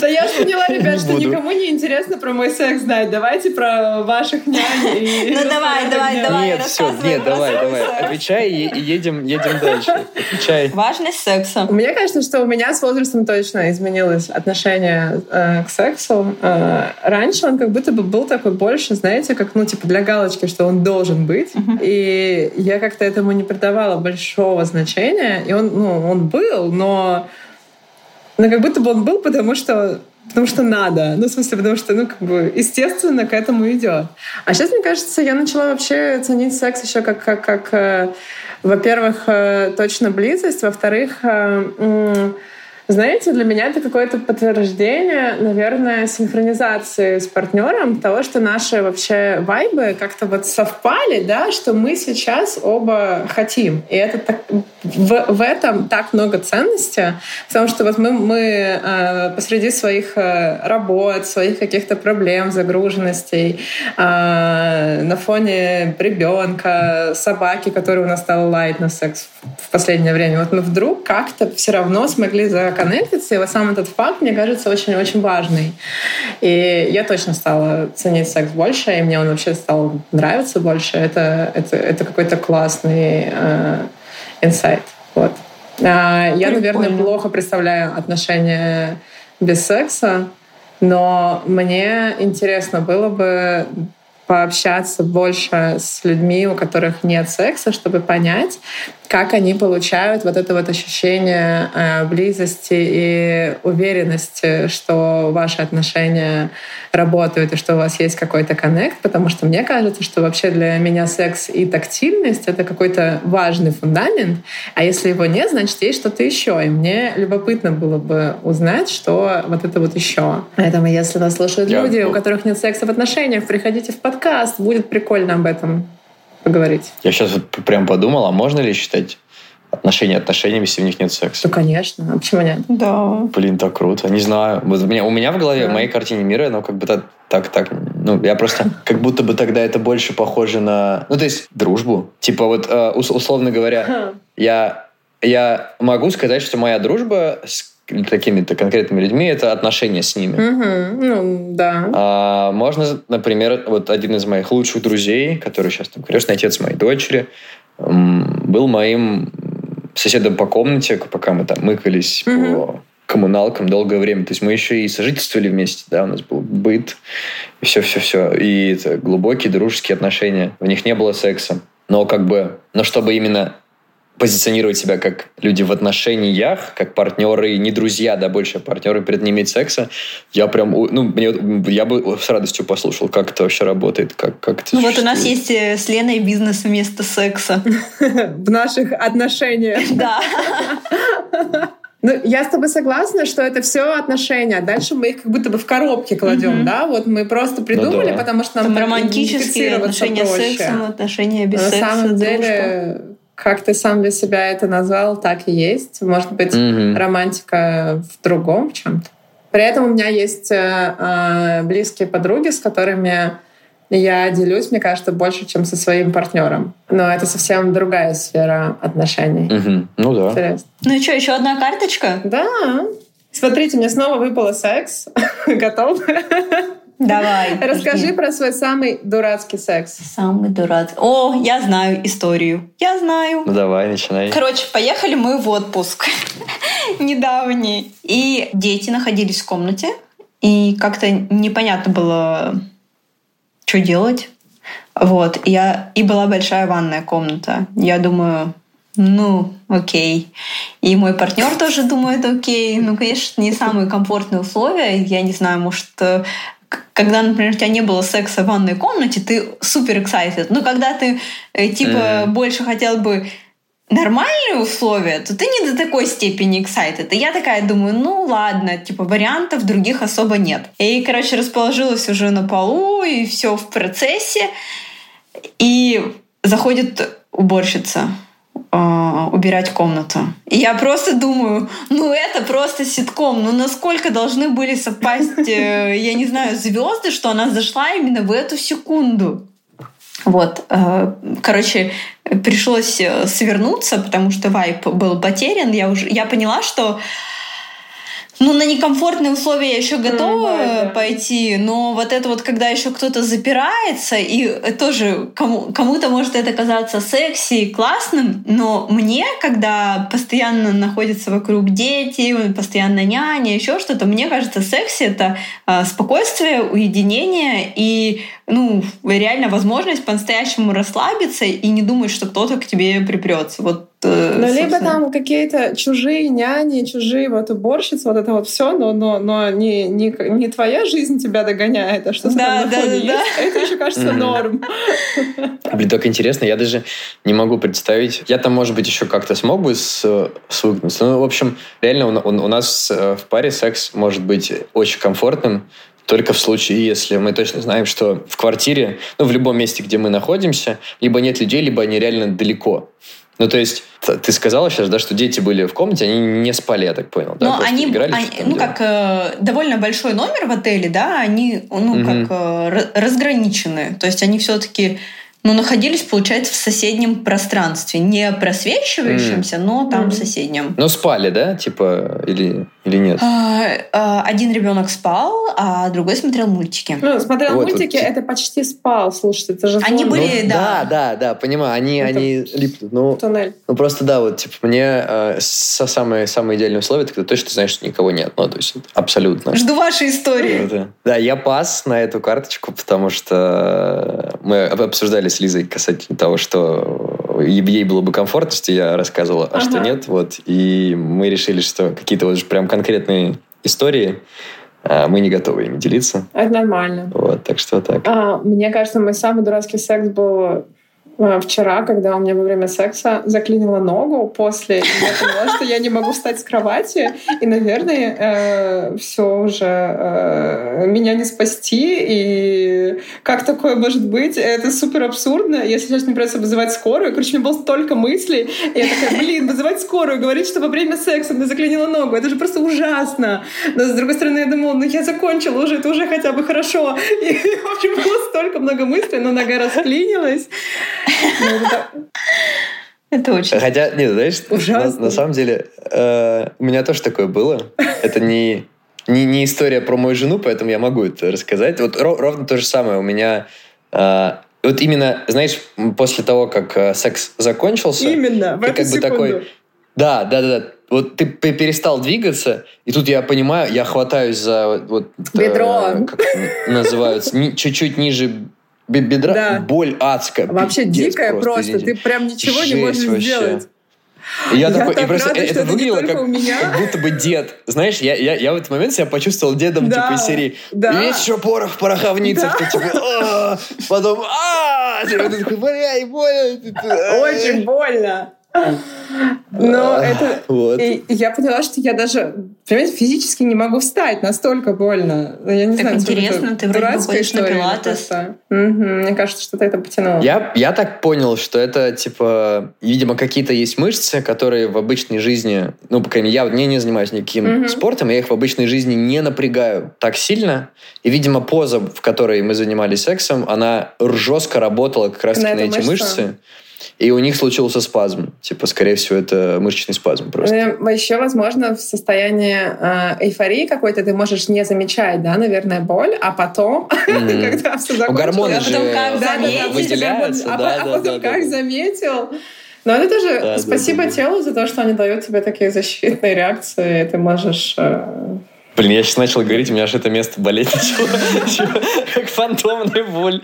Да я же поняла, ребят, что никому не интересно про мой секс знать. Давайте про ваших нянь. Ну давай, давай, давай. Нет, все, нет, давай, давай. Отвечай и едем, едем дальше. Отвечай. Важность секса. Мне кажется, что у меня с возрастом точно изменилось отношение э, к сексу. Э, раньше он как будто бы был такой больше, знаете, как, ну, типа для галочки, что он должен быть. И я как-то этому не придавала большого значения. И он, ну, он был, но, но как будто бы он был, потому что потому что надо. Ну, в смысле, потому что, ну, как бы, естественно, к этому идет. А сейчас, мне кажется, я начала вообще ценить секс еще как, как, как э, во-первых, э, точно близость, во-вторых, э, знаете, для меня это какое-то подтверждение, наверное, синхронизации с партнером того, что наши вообще вайбы как-то вот совпали, да, что мы сейчас оба хотим. И это так, в, в этом так много ценности, потому что вот мы, мы э, посреди своих э, работ, своих каких-то проблем, загруженностей, э, на фоне ребенка, собаки, который у нас стал лайт на секс в последнее время, вот мы вдруг как-то все равно смогли законнектиться, и вот сам этот факт, мне кажется, очень-очень важный. И я точно стала ценить секс больше, и мне он вообще стал нравиться больше. Это, это, это какой-то классный э, инсайт. Вот. А, я, наверное, плохо представляю отношения без секса, но мне интересно было бы пообщаться больше с людьми, у которых нет секса, чтобы понять, как они получают вот это вот ощущение э, близости и уверенности, что ваши отношения работают и что у вас есть какой-то коннект, потому что мне кажется, что вообще для меня секс и тактильность — это какой-то важный фундамент, а если его нет, значит, есть что-то еще. И мне любопытно было бы узнать, что вот это вот еще. Поэтому, если нас слушают Я... люди, у которых нет секса в отношениях, приходите в подкаст, будет прикольно об этом поговорить. Я сейчас вот прям подумал, а можно ли считать отношения отношениями, если в них нет секса? Ну, конечно. А почему нет? Да. Блин, так круто. Не знаю. Вот у, меня, у меня в голове, да. в моей картине мира, ну, как бы так, так, так, ну, я просто, как будто бы тогда это больше похоже на, ну, то есть, дружбу. Типа вот, э, условно говоря, я, я могу сказать, что моя дружба с какими-то конкретными людьми, это отношения с ними. Угу, ну, да. А, можно, например, вот один из моих лучших друзей, который сейчас там крестный отец моей дочери, был моим соседом по комнате, пока мы там мыкались угу. по коммуналкам долгое время. То есть мы еще и сожительствовали вместе, да, у нас был быт, и все-все-все. И это глубокие дружеские отношения. В них не было секса. Но как бы, но чтобы именно позиционировать себя как люди в отношениях, как партнеры, не друзья, да, больше партнеры, перед иметь секса, я прям, ну, мне, я бы с радостью послушал, как это вообще работает, как, как это Ну вот у нас есть э, с Леной бизнес вместо секса. В наших отношениях. Да. Ну, я с тобой согласна, что это все отношения. Дальше мы их как будто бы в коробке кладем, mm-hmm. да? Вот мы просто придумали, ну, да. потому что нам Там романтические отношения проще. с сексом, отношения без На секса. На самом деле, дружба как ты сам для себя это назвал, так и есть. Может быть, mm-hmm. романтика в другом чем-то. При этом у меня есть э, э, близкие подруги, с которыми я делюсь, мне кажется, больше, чем со своим партнером. Но это совсем другая сфера отношений. Угу. Ну да. Интересно. Ну и что, еще одна карточка? Да. Смотрите, мне снова выпало секс. Готов? Давай. Расскажи жди. про свой самый дурацкий секс. Самый дурацкий. О, я знаю историю. Я знаю. Ну давай, начинай. Короче, поехали мы в отпуск недавний. И дети находились в комнате. И как-то непонятно было, что делать. Вот. Я... И была большая ванная комната. Я думаю, ну, окей. И мой партнер тоже думает, окей. Ну, конечно, не самые комфортные условия. Я не знаю, может, когда, например, у тебя не было секса в ванной комнате, ты супер excited. Но когда ты, э, типа, mm. больше хотел бы нормальные условия, то ты не до такой степени excited. И я такая думаю, ну ладно, типа вариантов других особо нет. И, короче, расположилась уже на полу, и все в процессе. И заходит уборщица убирать комнату. И я просто думаю, ну это просто ситком, ну насколько должны были совпасть, э, я не знаю, звезды, что она зашла именно в эту секунду. Вот, э, короче, пришлось э, свернуться, потому что вайп был потерян. Я уже я поняла, что ну, на некомфортные условия я еще готова mm, да, пойти, но вот это вот, когда еще кто-то запирается, и тоже кому, кому-то может это казаться секси, классным, но мне, когда постоянно находятся вокруг дети, постоянно няня, еще что-то, мне кажется, секси — это э, спокойствие, уединение и ну, реально возможность по-настоящему расслабиться и не думать, что кто-то к тебе припрется. Вот Э, ну, либо там какие-то чужие няни, чужие вот уборщицы, вот это вот все, но, но, но не, не, не твоя жизнь тебя догоняет, а что-то да, там да, на фоне да, есть. Да. Это еще кажется норм. Блин, так интересно, я даже не могу представить. Я там, может быть, еще как-то смог бы с, свыкнуться. Ну, в общем, реально у нас э, в паре секс может быть очень комфортным, только в случае, если мы точно знаем, что в квартире, ну, в любом месте, где мы находимся, либо нет людей, либо они реально далеко. Ну, то есть, ты сказала сейчас, да, что дети были в комнате, они не спали, я так понял, да? Но они, играли, они ну, как э, довольно большой номер в отеле, да, они, ну, угу. как э, разграничены. То есть, они все-таки ну, находились, получается, в соседнем пространстве. Не просвечивающемся, mm. но там mm. соседнем. Но спали, да? Типа, или, или нет? А, а, один ребенок спал, а другой смотрел мультики. Ну, смотрел вот, мультики, вот. это почти спал. Слушайте, это же Они были, ну, да. Да, да, да, понимаю. Они, это они липнут. Ну, туннель. Ну, просто да, вот, типа, мне э, самое, самое идеальное условие, это когда точно знаешь, что никого нет. Ну, то есть, абсолютно. Жду вашей истории. Да, да, я пас на эту карточку, потому что мы обсуждали с Лизой касательно того, что ей было бы комфортно, что я рассказывала, а ага. что нет. Вот. И мы решили, что какие-то вот прям конкретные истории а, мы не готовы ими делиться. Это нормально. Вот, так что так. А, мне кажется, мой самый дурацкий секс был а, вчера, когда у меня во время секса заклинило ногу после, и я поняла, что я не могу встать с кровати, и, наверное, э, все уже э, меня не спасти, и как такое может быть? Это супер абсурдно. Я сейчас не придется вызывать скорую. Короче, у меня было столько мыслей, и я такая, блин, вызывать скорую, говорить, что во время секса мне заклинило ногу, это же просто ужасно. Но, с другой стороны, я думала, ну я закончила уже, это уже хотя бы хорошо. И, в общем, было столько много мыслей, но нога расклинилась. Это очень. Хотя, нет, знаешь, Ужасно. На, на самом деле, э, у меня тоже такое было. Это не, не, не история про мою жену, поэтому я могу это рассказать. Вот ров, ровно то же самое. У меня э, вот именно, знаешь, после того, как э, секс закончился, именно в ты как секунду. бы такой, да, да, да, да. Вот ты перестал двигаться, и тут я понимаю, я хватаюсь за вот бедро, э, как называются, чуть-чуть ниже бедра, да. боль адская. Вообще дикая просто, просто. ты прям ничего Жесть не можешь вообще. сделать. И я, я такой, так и просто рада, это, это выглядело как, как будто бы дед. Знаешь, я, я, я в этот момент себя почувствовал дедом, да, типа, из серии. Да. Весь еще порох в пороховницах. Да. Ты, типа, потом, а. Очень больно. Но это... Вот. И я поняла, что я даже, понимаете, физически не могу встать, настолько больно. Я не так знаю, интересно, ты вроде бы ходишь на пилатес. Угу. Мне кажется, что ты это потянула. Я, я так понял, что это, типа, видимо, какие-то есть мышцы, которые в обычной жизни, ну, по крайней мере, я не, не занимаюсь никаким угу. спортом, я их в обычной жизни не напрягаю так сильно. И, видимо, поза, в которой мы занимались сексом, она жестко работала как раз на, на эти мышцы. мышцы и у них случился спазм. Типа, скорее всего, это мышечный спазм просто. Еще, возможно, в состоянии э, эйфории какой-то ты можешь не замечать, да, наверное, боль, а потом, когда все закончилось... Гормоны же выделяются. А потом как заметил... Но это тоже да, спасибо да, да, телу за то, что они дают тебе такие защитные реакции, ты можешь э, Блин, я сейчас начал говорить, у меня аж это место болеть начало. Как фантомная боль.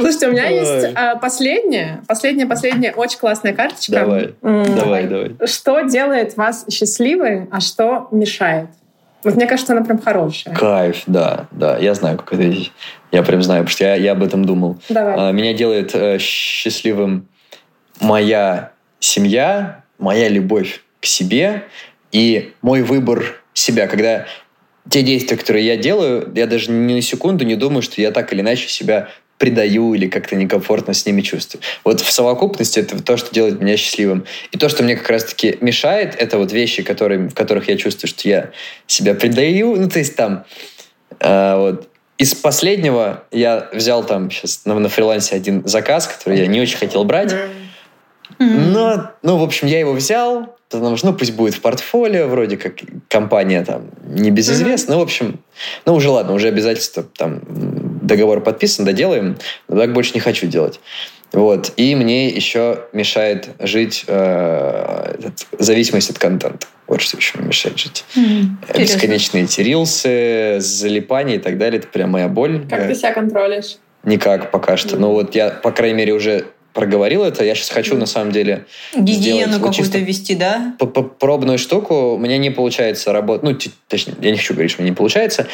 Слушайте, у меня есть а, последняя, последняя, последняя очень классная карточка. Давай, давай, давай. Что делает вас счастливой, а что мешает? Вот мне кажется, она прям хорошая. Кайф, да, да. Я знаю, как это Я прям знаю, потому что я, я об этом думал. Давай. А, меня делает э, счастливым моя семья, моя любовь к себе и мой выбор себя, когда те действия, которые я делаю, я даже ни на секунду не думаю, что я так или иначе себя предаю или как-то некомфортно с ними чувствую. Вот в совокупности это то, что делает меня счастливым. И то, что мне как раз-таки мешает, это вот вещи, которые, в которых я чувствую, что я себя предаю. Ну, то есть там... Э, вот, из последнего я взял там сейчас на, на фрилансе один заказ, который я не очень хотел брать. Но, ну, в общем, я его взял, потому что, ну, пусть будет в портфолио, вроде как компания там не безызвестна. Ну, в общем, ну, уже ладно, уже обязательства там договор подписан, доделаем, но так больше не хочу делать. Вот. И мне еще мешает жить э, зависимость от контента. Вот что еще мешает жить. Mm, Бесконечные эти рилсы, залипания и так далее. Это прям моя боль. Как ты себя контролишь? Никак пока что. Mm. Ну вот я, по крайней мере, уже проговорил это. Я сейчас хочу, на самом деле, Гигиену какую-то вести, да? Пробную штуку. У меня не получается работать. Ну, точнее, я не хочу говорить, что мне не получается.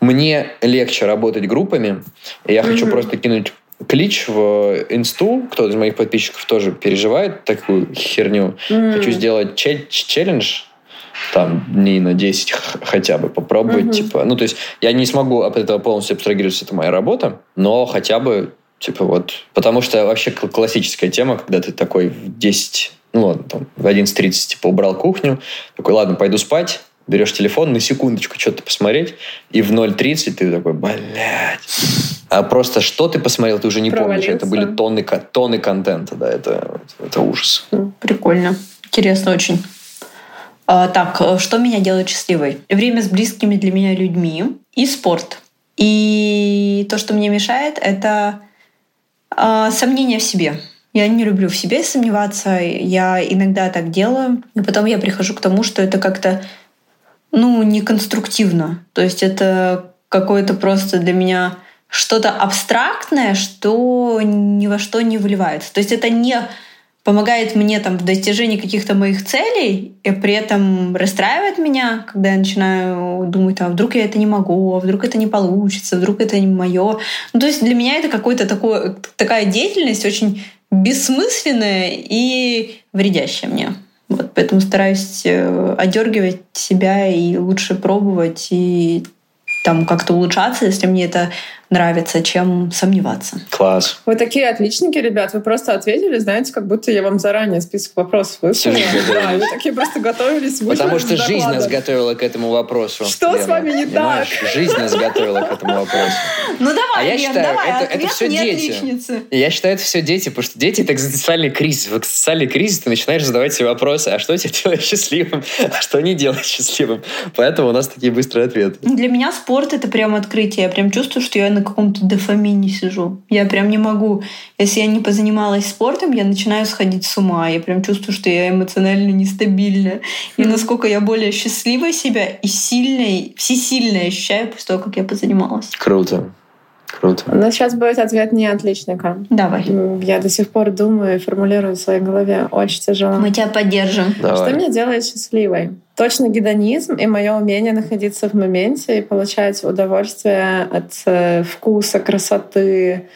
Мне легче работать группами. Я mm-hmm. хочу просто кинуть клич в инсту. Кто-то из моих подписчиков тоже переживает такую херню. Mm-hmm. Хочу сделать челлендж там дней на 10 хотя бы попробовать. Mm-hmm. Типа, ну, то есть я не смогу от этого полностью абстрагироваться, это моя работа, но хотя бы Типа вот, потому что вообще классическая тема, когда ты такой в 10, ну ладно, там, в 11.30 типа убрал кухню, такой, ладно, пойду спать, берешь телефон, на секундочку что-то посмотреть, и в 0.30 ты такой, блядь. А просто что ты посмотрел, ты уже не помнишь. Это были тонны, тонны контента, да, это, это ужас. Прикольно. Интересно очень. А, так, э, что меня делает счастливой? Время с близкими для меня людьми и спорт. И то, что мне мешает, это сомнения в себе. Я не люблю в себе сомневаться. Я иногда так делаю. И потом я прихожу к тому, что это как-то ну, неконструктивно. То есть это какое-то просто для меня что-то абстрактное, что ни во что не выливается. То есть это не помогает мне там в достижении каких-то моих целей, и при этом расстраивает меня, когда я начинаю думать, а вдруг я это не могу, а вдруг это не получится, вдруг это не мое. Ну, то есть для меня это какой-то такой, такая деятельность очень бессмысленная и вредящая мне. Вот, поэтому стараюсь э, одергивать себя и лучше пробовать и там как-то улучшаться, если мне это нравится, чем сомневаться. Класс. Вы такие отличники, ребят. Вы просто ответили, знаете, как будто я вам заранее список вопросов выслала. Да, вы такие просто готовились. Потому что жизнь нас готовила к этому вопросу. Что с вами не так? Жизнь нас готовила к этому вопросу. Ну давай, А я считаю, это все дети. Я считаю, это все дети, потому что дети — это экзистенциальный кризис. В экзистенциальный кризис ты начинаешь задавать себе вопросы, а что тебя делает счастливым, а что не делает счастливым. Поэтому у нас такие быстрые ответы. Для меня спорт — это прям открытие. Я прям чувствую, что я на каком-то дофамине сижу. Я прям не могу. Если я не позанималась спортом, я начинаю сходить с ума. Я прям чувствую, что я эмоционально нестабильна. И насколько я более счастливая себя и сильная, всесильная ощущаю после того, как я позанималась. Круто. Круто. Но сейчас будет ответ не отличника. Давай. Я до сих пор думаю и формулирую в своей голове. Очень тяжело. Мы тебя поддержим. Давай. Что меня делает счастливой? Точно гедонизм и мое умение находиться в моменте и получать удовольствие от э, вкуса, красоты,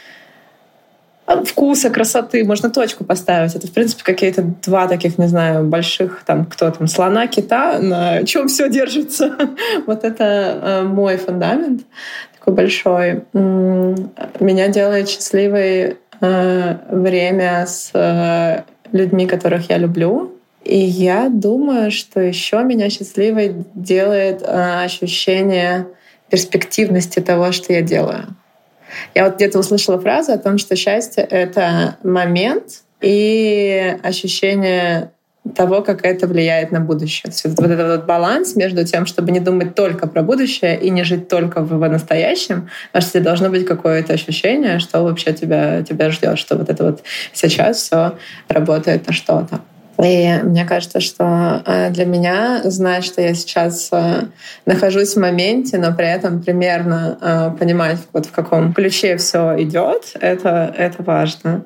вкуса, красоты. Можно точку поставить. Это, в принципе, какие-то два таких, не знаю, больших, там, кто там, слона, кита, на чем все держится. вот это э, мой фундамент такой большой. Меня делает счастливой э, время с э, людьми, которых я люблю. И я думаю, что еще меня счастливой делает э, ощущение перспективности того, что я делаю. Я вот где-то услышала фразу о том, что счастье — это момент и ощущение того, как это влияет на будущее. То есть вот этот вот баланс между тем, чтобы не думать только про будущее и не жить только в настоящем, потому что должно быть какое-то ощущение, что вообще тебя, тебя ждет, что вот это вот сейчас все работает на что-то. И мне кажется, что э, для меня знать, что я сейчас э, нахожусь в моменте, но при этом примерно э, понимать, вот в каком ключе все идет, это, это важно.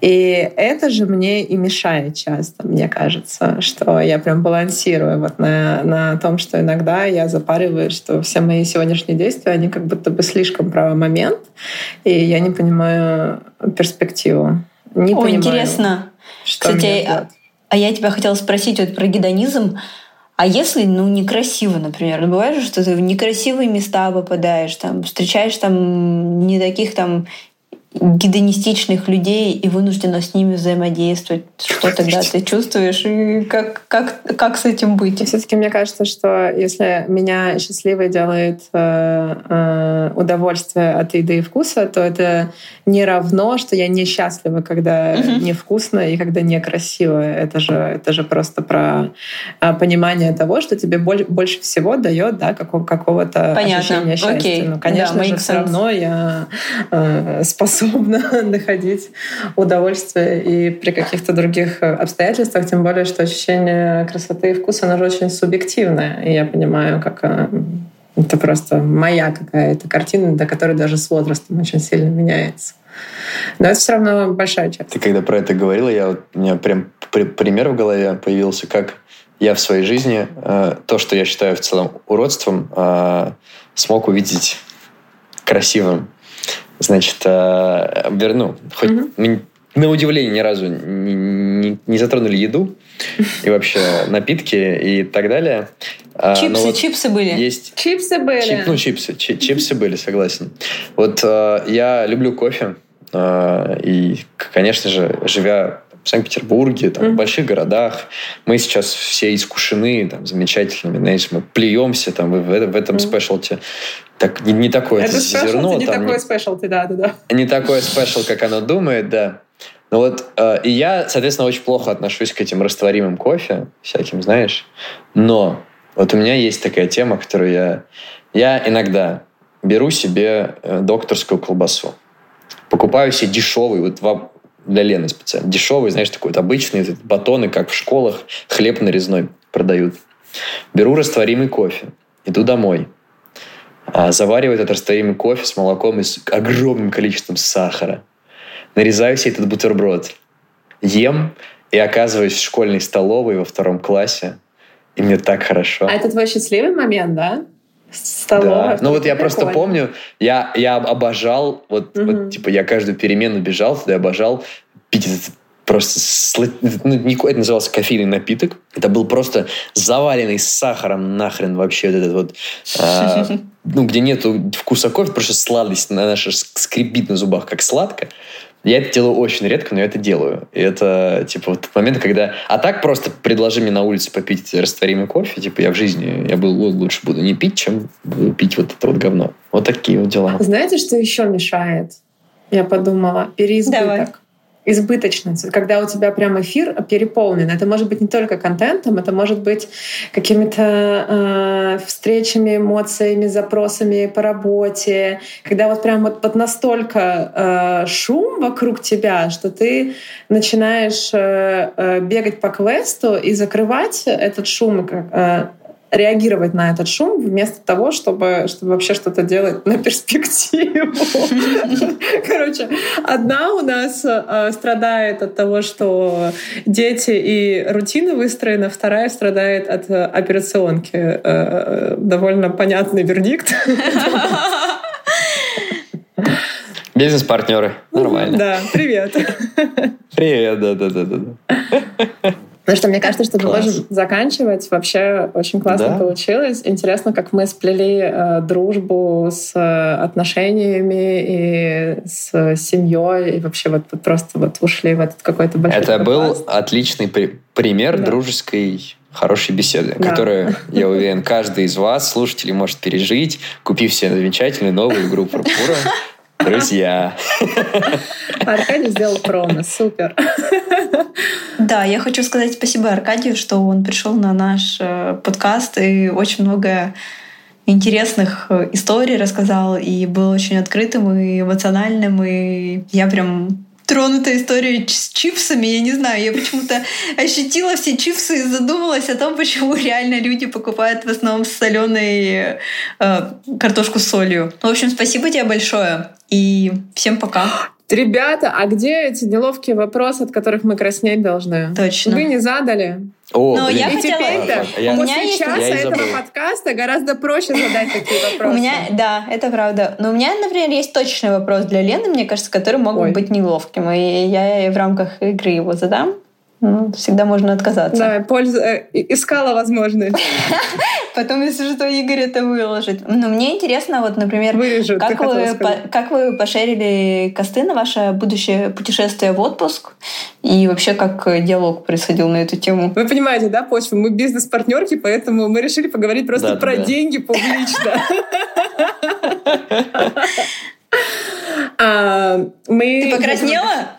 И это же мне и мешает часто, мне кажется, что я прям балансирую вот на, на том, что иногда я запариваюсь, что все мои сегодняшние действия, они как будто бы слишком про момент, и я не понимаю перспективу. Не О, понимаю, интересно. Что Кстати, а, а я тебя хотела спросить вот про гедонизм. А если, ну, некрасиво, например, ну, бывает же, что ты в некрасивые места попадаешь, там, встречаешь там не таких там гедонистичных людей и вынуждена с ними взаимодействовать. Что тогда ты чувствуешь и как, как, как с этим быть? Все-таки мне кажется, что если меня счастливой делает э, э, удовольствие от еды и вкуса, то это не равно, что я несчастлива, когда uh-huh. невкусно и когда некрасиво. Это же, это же просто про э, понимание того, что тебе боль, больше всего дает да, какого, какого-то Понятно. ощущения счастья. Окей. Ну, конечно да, же, все равно я э, способна находить удовольствие и при каких-то других обстоятельствах, тем более, что ощущение красоты и вкуса, оно же очень субъективное. И я понимаю, как э, это просто моя какая-то картина, до которой даже с возрастом очень сильно меняется. Но это все равно большая часть. Ты когда про это говорила, я, у меня прям пример в голове появился, как я в своей жизни э, то, что я считаю в целом уродством, э, смог увидеть красивым. Значит, э, верну, хоть mm-hmm. на удивление ни разу не, не, не затронули еду и вообще напитки и так далее. А, чипсы, вот чипсы были. Есть чипсы были. Чип, ну, чипсы, чип, чипсы были, согласен. Вот э, я люблю кофе. Э, и, конечно же, живя в Санкт-Петербурге, там, mm-hmm. в больших городах. Мы сейчас все искушены там, замечательными, знаешь, мы плюемся там, в, в этом mm-hmm. specialty. Так, не, не такое это зерно. не там, такое specialty, да, да, да. Не такое special, как оно думает, да. Ну вот, э, и я, соответственно, очень плохо отношусь к этим растворимым кофе, всяким, знаешь. Но вот у меня есть такая тема, которую я... Я иногда беру себе э, докторскую колбасу. Покупаю себе дешевый, вот для Лены специально. Дешевый, знаешь, такой вот обычный, батоны, как в школах, хлеб нарезной продают. Беру растворимый кофе, иду домой. А, завариваю этот растворимый кофе с молоком и с огромным количеством сахара. Нарезаю себе этот бутерброд. Ем и оказываюсь в школьной столовой во втором классе. И мне так хорошо. А это твой счастливый момент, да? Столовая. Да. Ну вот я прикольно. просто помню, я, я обожал, вот, угу. вот типа я каждую перемену бежал туда, обожал пить этот просто ну, это назывался кофейный напиток. Это был просто заваленный сахаром нахрен вообще вот этот вот, а, ну, где нету вкуса кофе, просто сладость на наша скрипит на зубах, как сладко. Я это делаю очень редко, но я это делаю. И это, типа, вот тот момент, когда... А так просто предложи мне на улице попить растворимый кофе, типа, я в жизни, я был лучше буду не пить, чем буду пить вот это вот говно. Вот такие вот дела. Знаете, что еще мешает? Я подумала. Переизбыток. Давай избыточность, когда у тебя прям эфир переполнен. Это может быть не только контентом, это может быть какими-то э, встречами, эмоциями, запросами по работе, когда вот прям вот, вот настолько э, шум вокруг тебя, что ты начинаешь э, э, бегать по квесту и закрывать этот шум э, реагировать на этот шум вместо того, чтобы, чтобы вообще что-то делать на перспективу. Короче, одна у нас э, страдает от того, что дети и рутина выстроена, вторая страдает от э, операционки. Э, довольно понятный вердикт. Бизнес-партнеры. Нормально. Да, привет. Привет, да-да-да. Потому что мне кажется, что Класс. мы можем заканчивать. Вообще очень классно да? получилось. Интересно, как мы сплели э, дружбу с э, отношениями и с семьей, и вообще вот, вот просто вот ушли в этот какой-то большой Это был отличный при- пример да. дружеской хорошей беседы, да. которую, я уверен, каждый из вас, слушателей, может пережить, купив себе замечательную новую игру Пурпура. Друзья. Аркадий сделал промо. Супер. Да, я хочу сказать спасибо Аркадию, что он пришел на наш э, подкаст и очень много интересных э, историй рассказал и был очень открытым и эмоциональным. И я прям тронута история с чипсами. Я не знаю, я почему-то ощутила все чипсы и задумалась о том, почему реально люди покупают в основном соленой э, картошку с солью. В общем, спасибо тебе большое и всем пока. Ребята, а где эти неловкие вопросы, от которых мы краснеть должны? Точно. Вы не задали. О, Но я и хотела... теперь-то, я... после есть... часа этого подкаста гораздо проще задать такие вопросы. У меня, да, это правда. Но у меня, например, есть точный вопрос для Лены, мне кажется, который мог бы быть неловким. И я в рамках игры его задам. Ну, всегда можно отказаться. Да, польза, э, искала возможность. Потом, если что, Игорь это выложит. Но мне интересно, вот, например, Вырежу, как, вы, по, как вы пошерили косты на ваше будущее путешествие в отпуск? И вообще, как диалог происходил на эту тему? Вы понимаете, да, почва? Мы бизнес-партнерки, поэтому мы решили поговорить просто да, про да. деньги публично. А, Ты покраснела?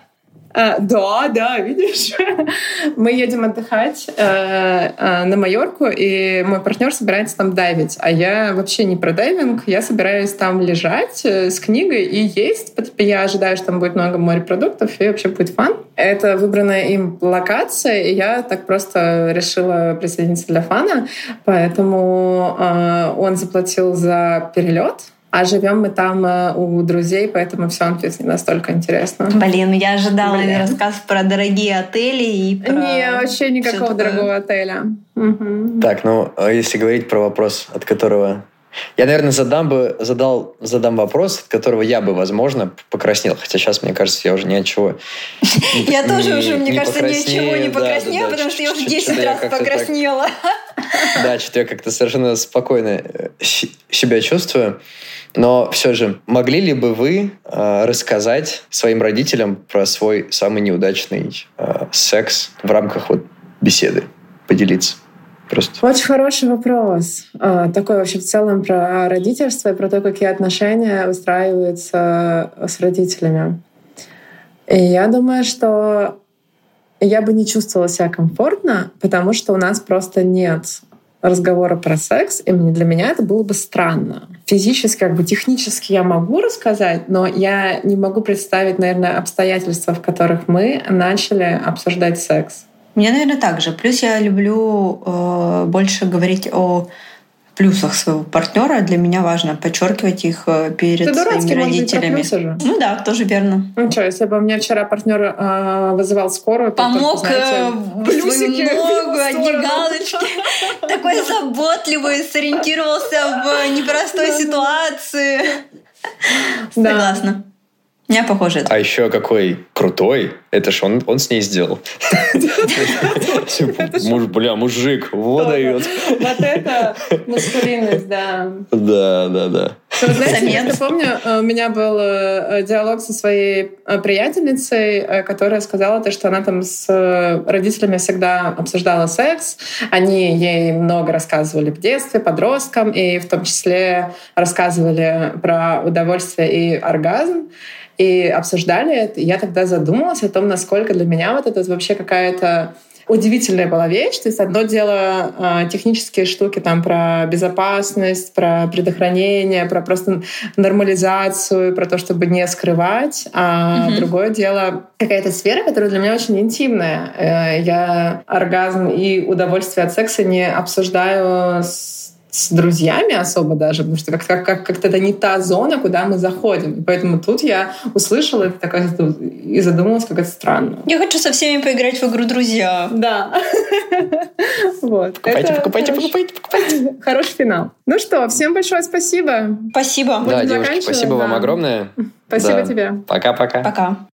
А, да, да, видишь. Мы едем отдыхать э, э, на Майорку, и мой партнер собирается там дайвить. А я вообще не про дайвинг. Я собираюсь там лежать э, с книгой и есть. Я ожидаю, что там будет много морепродуктов, и вообще будет фан. Это выбранная им локация, и я так просто решила присоединиться для фана. Поэтому э, он заплатил за перелет а живем мы там э, у друзей, поэтому все не настолько интересно. Блин, я ожидала Блин. рассказ про дорогие отели и про... Не, вообще никакого дорогого отеля. Угу. Так, ну, а если говорить про вопрос, от которого я, наверное, задам бы задал задам вопрос, от которого я бы, возможно, покраснел. Хотя сейчас, мне кажется, я уже ни от чего. Я тоже уже, мне кажется, ни от чего не покраснела, потому что я уже 10 раз покраснела. Да, что-то я как-то совершенно спокойно э, себя чувствую. Но все же, могли ли бы вы э, рассказать своим родителям про свой самый неудачный э, секс в рамках вот беседы? Поделиться? Просто. Очень хороший вопрос. А, такой вообще в целом про родительство и про то, какие отношения устраиваются с родителями. И я думаю, что я бы не чувствовала себя комфортно, потому что у нас просто нет разговора про секс, и для меня это было бы странно. Физически, как бы технически я могу рассказать, но я не могу представить, наверное, обстоятельства, в которых мы начали обсуждать секс. Мне, наверное, так же. Плюс я люблю э, больше говорить о плюсах своего партнера. Для меня важно подчеркивать их э, перед Ты своими родителями. Же. Ну да, тоже верно. Ну что, если бы у меня вчера партнер э, вызывал скорую, то помог только, знаете, э, свою ногу, одни галочки, такой заботливый, сориентировался в непростой ситуации. Согласна. Меня похоже. А еще какой крутой. Это ж он, он с ней сделал. Муж, бля, мужик, вот дает. Вот это маскулинность, да. Да, да, да. Знаете, я помню, у меня был э, диалог со своей э, приятельницей, э, которая сказала то, что она там с родителями всегда обсуждала секс. Они ей много рассказывали в детстве, подросткам, и в том числе рассказывали про удовольствие и оргазм и обсуждали это. И я тогда задумалась о том, насколько для меня вот это вообще какая-то удивительная была вещь. То есть одно дело э, технические штуки там про безопасность, про предохранение, про просто нормализацию, про то, чтобы не скрывать. А mm-hmm. другое дело какая-то сфера, которая для меня очень интимная. Э, я оргазм и удовольствие от секса не обсуждаю с с друзьями особо даже, потому что как-то как, как, это не та зона, куда мы заходим. И поэтому тут я услышала это такое и задумалась, как это странно. Я хочу со всеми поиграть в игру «Друзья». Да. Вот. Покупайте, покупайте, покупайте, покупайте. Хороший финал. Ну что, всем большое спасибо. Спасибо. Да, девушки, спасибо вам огромное. Спасибо тебе. Пока-пока. Пока.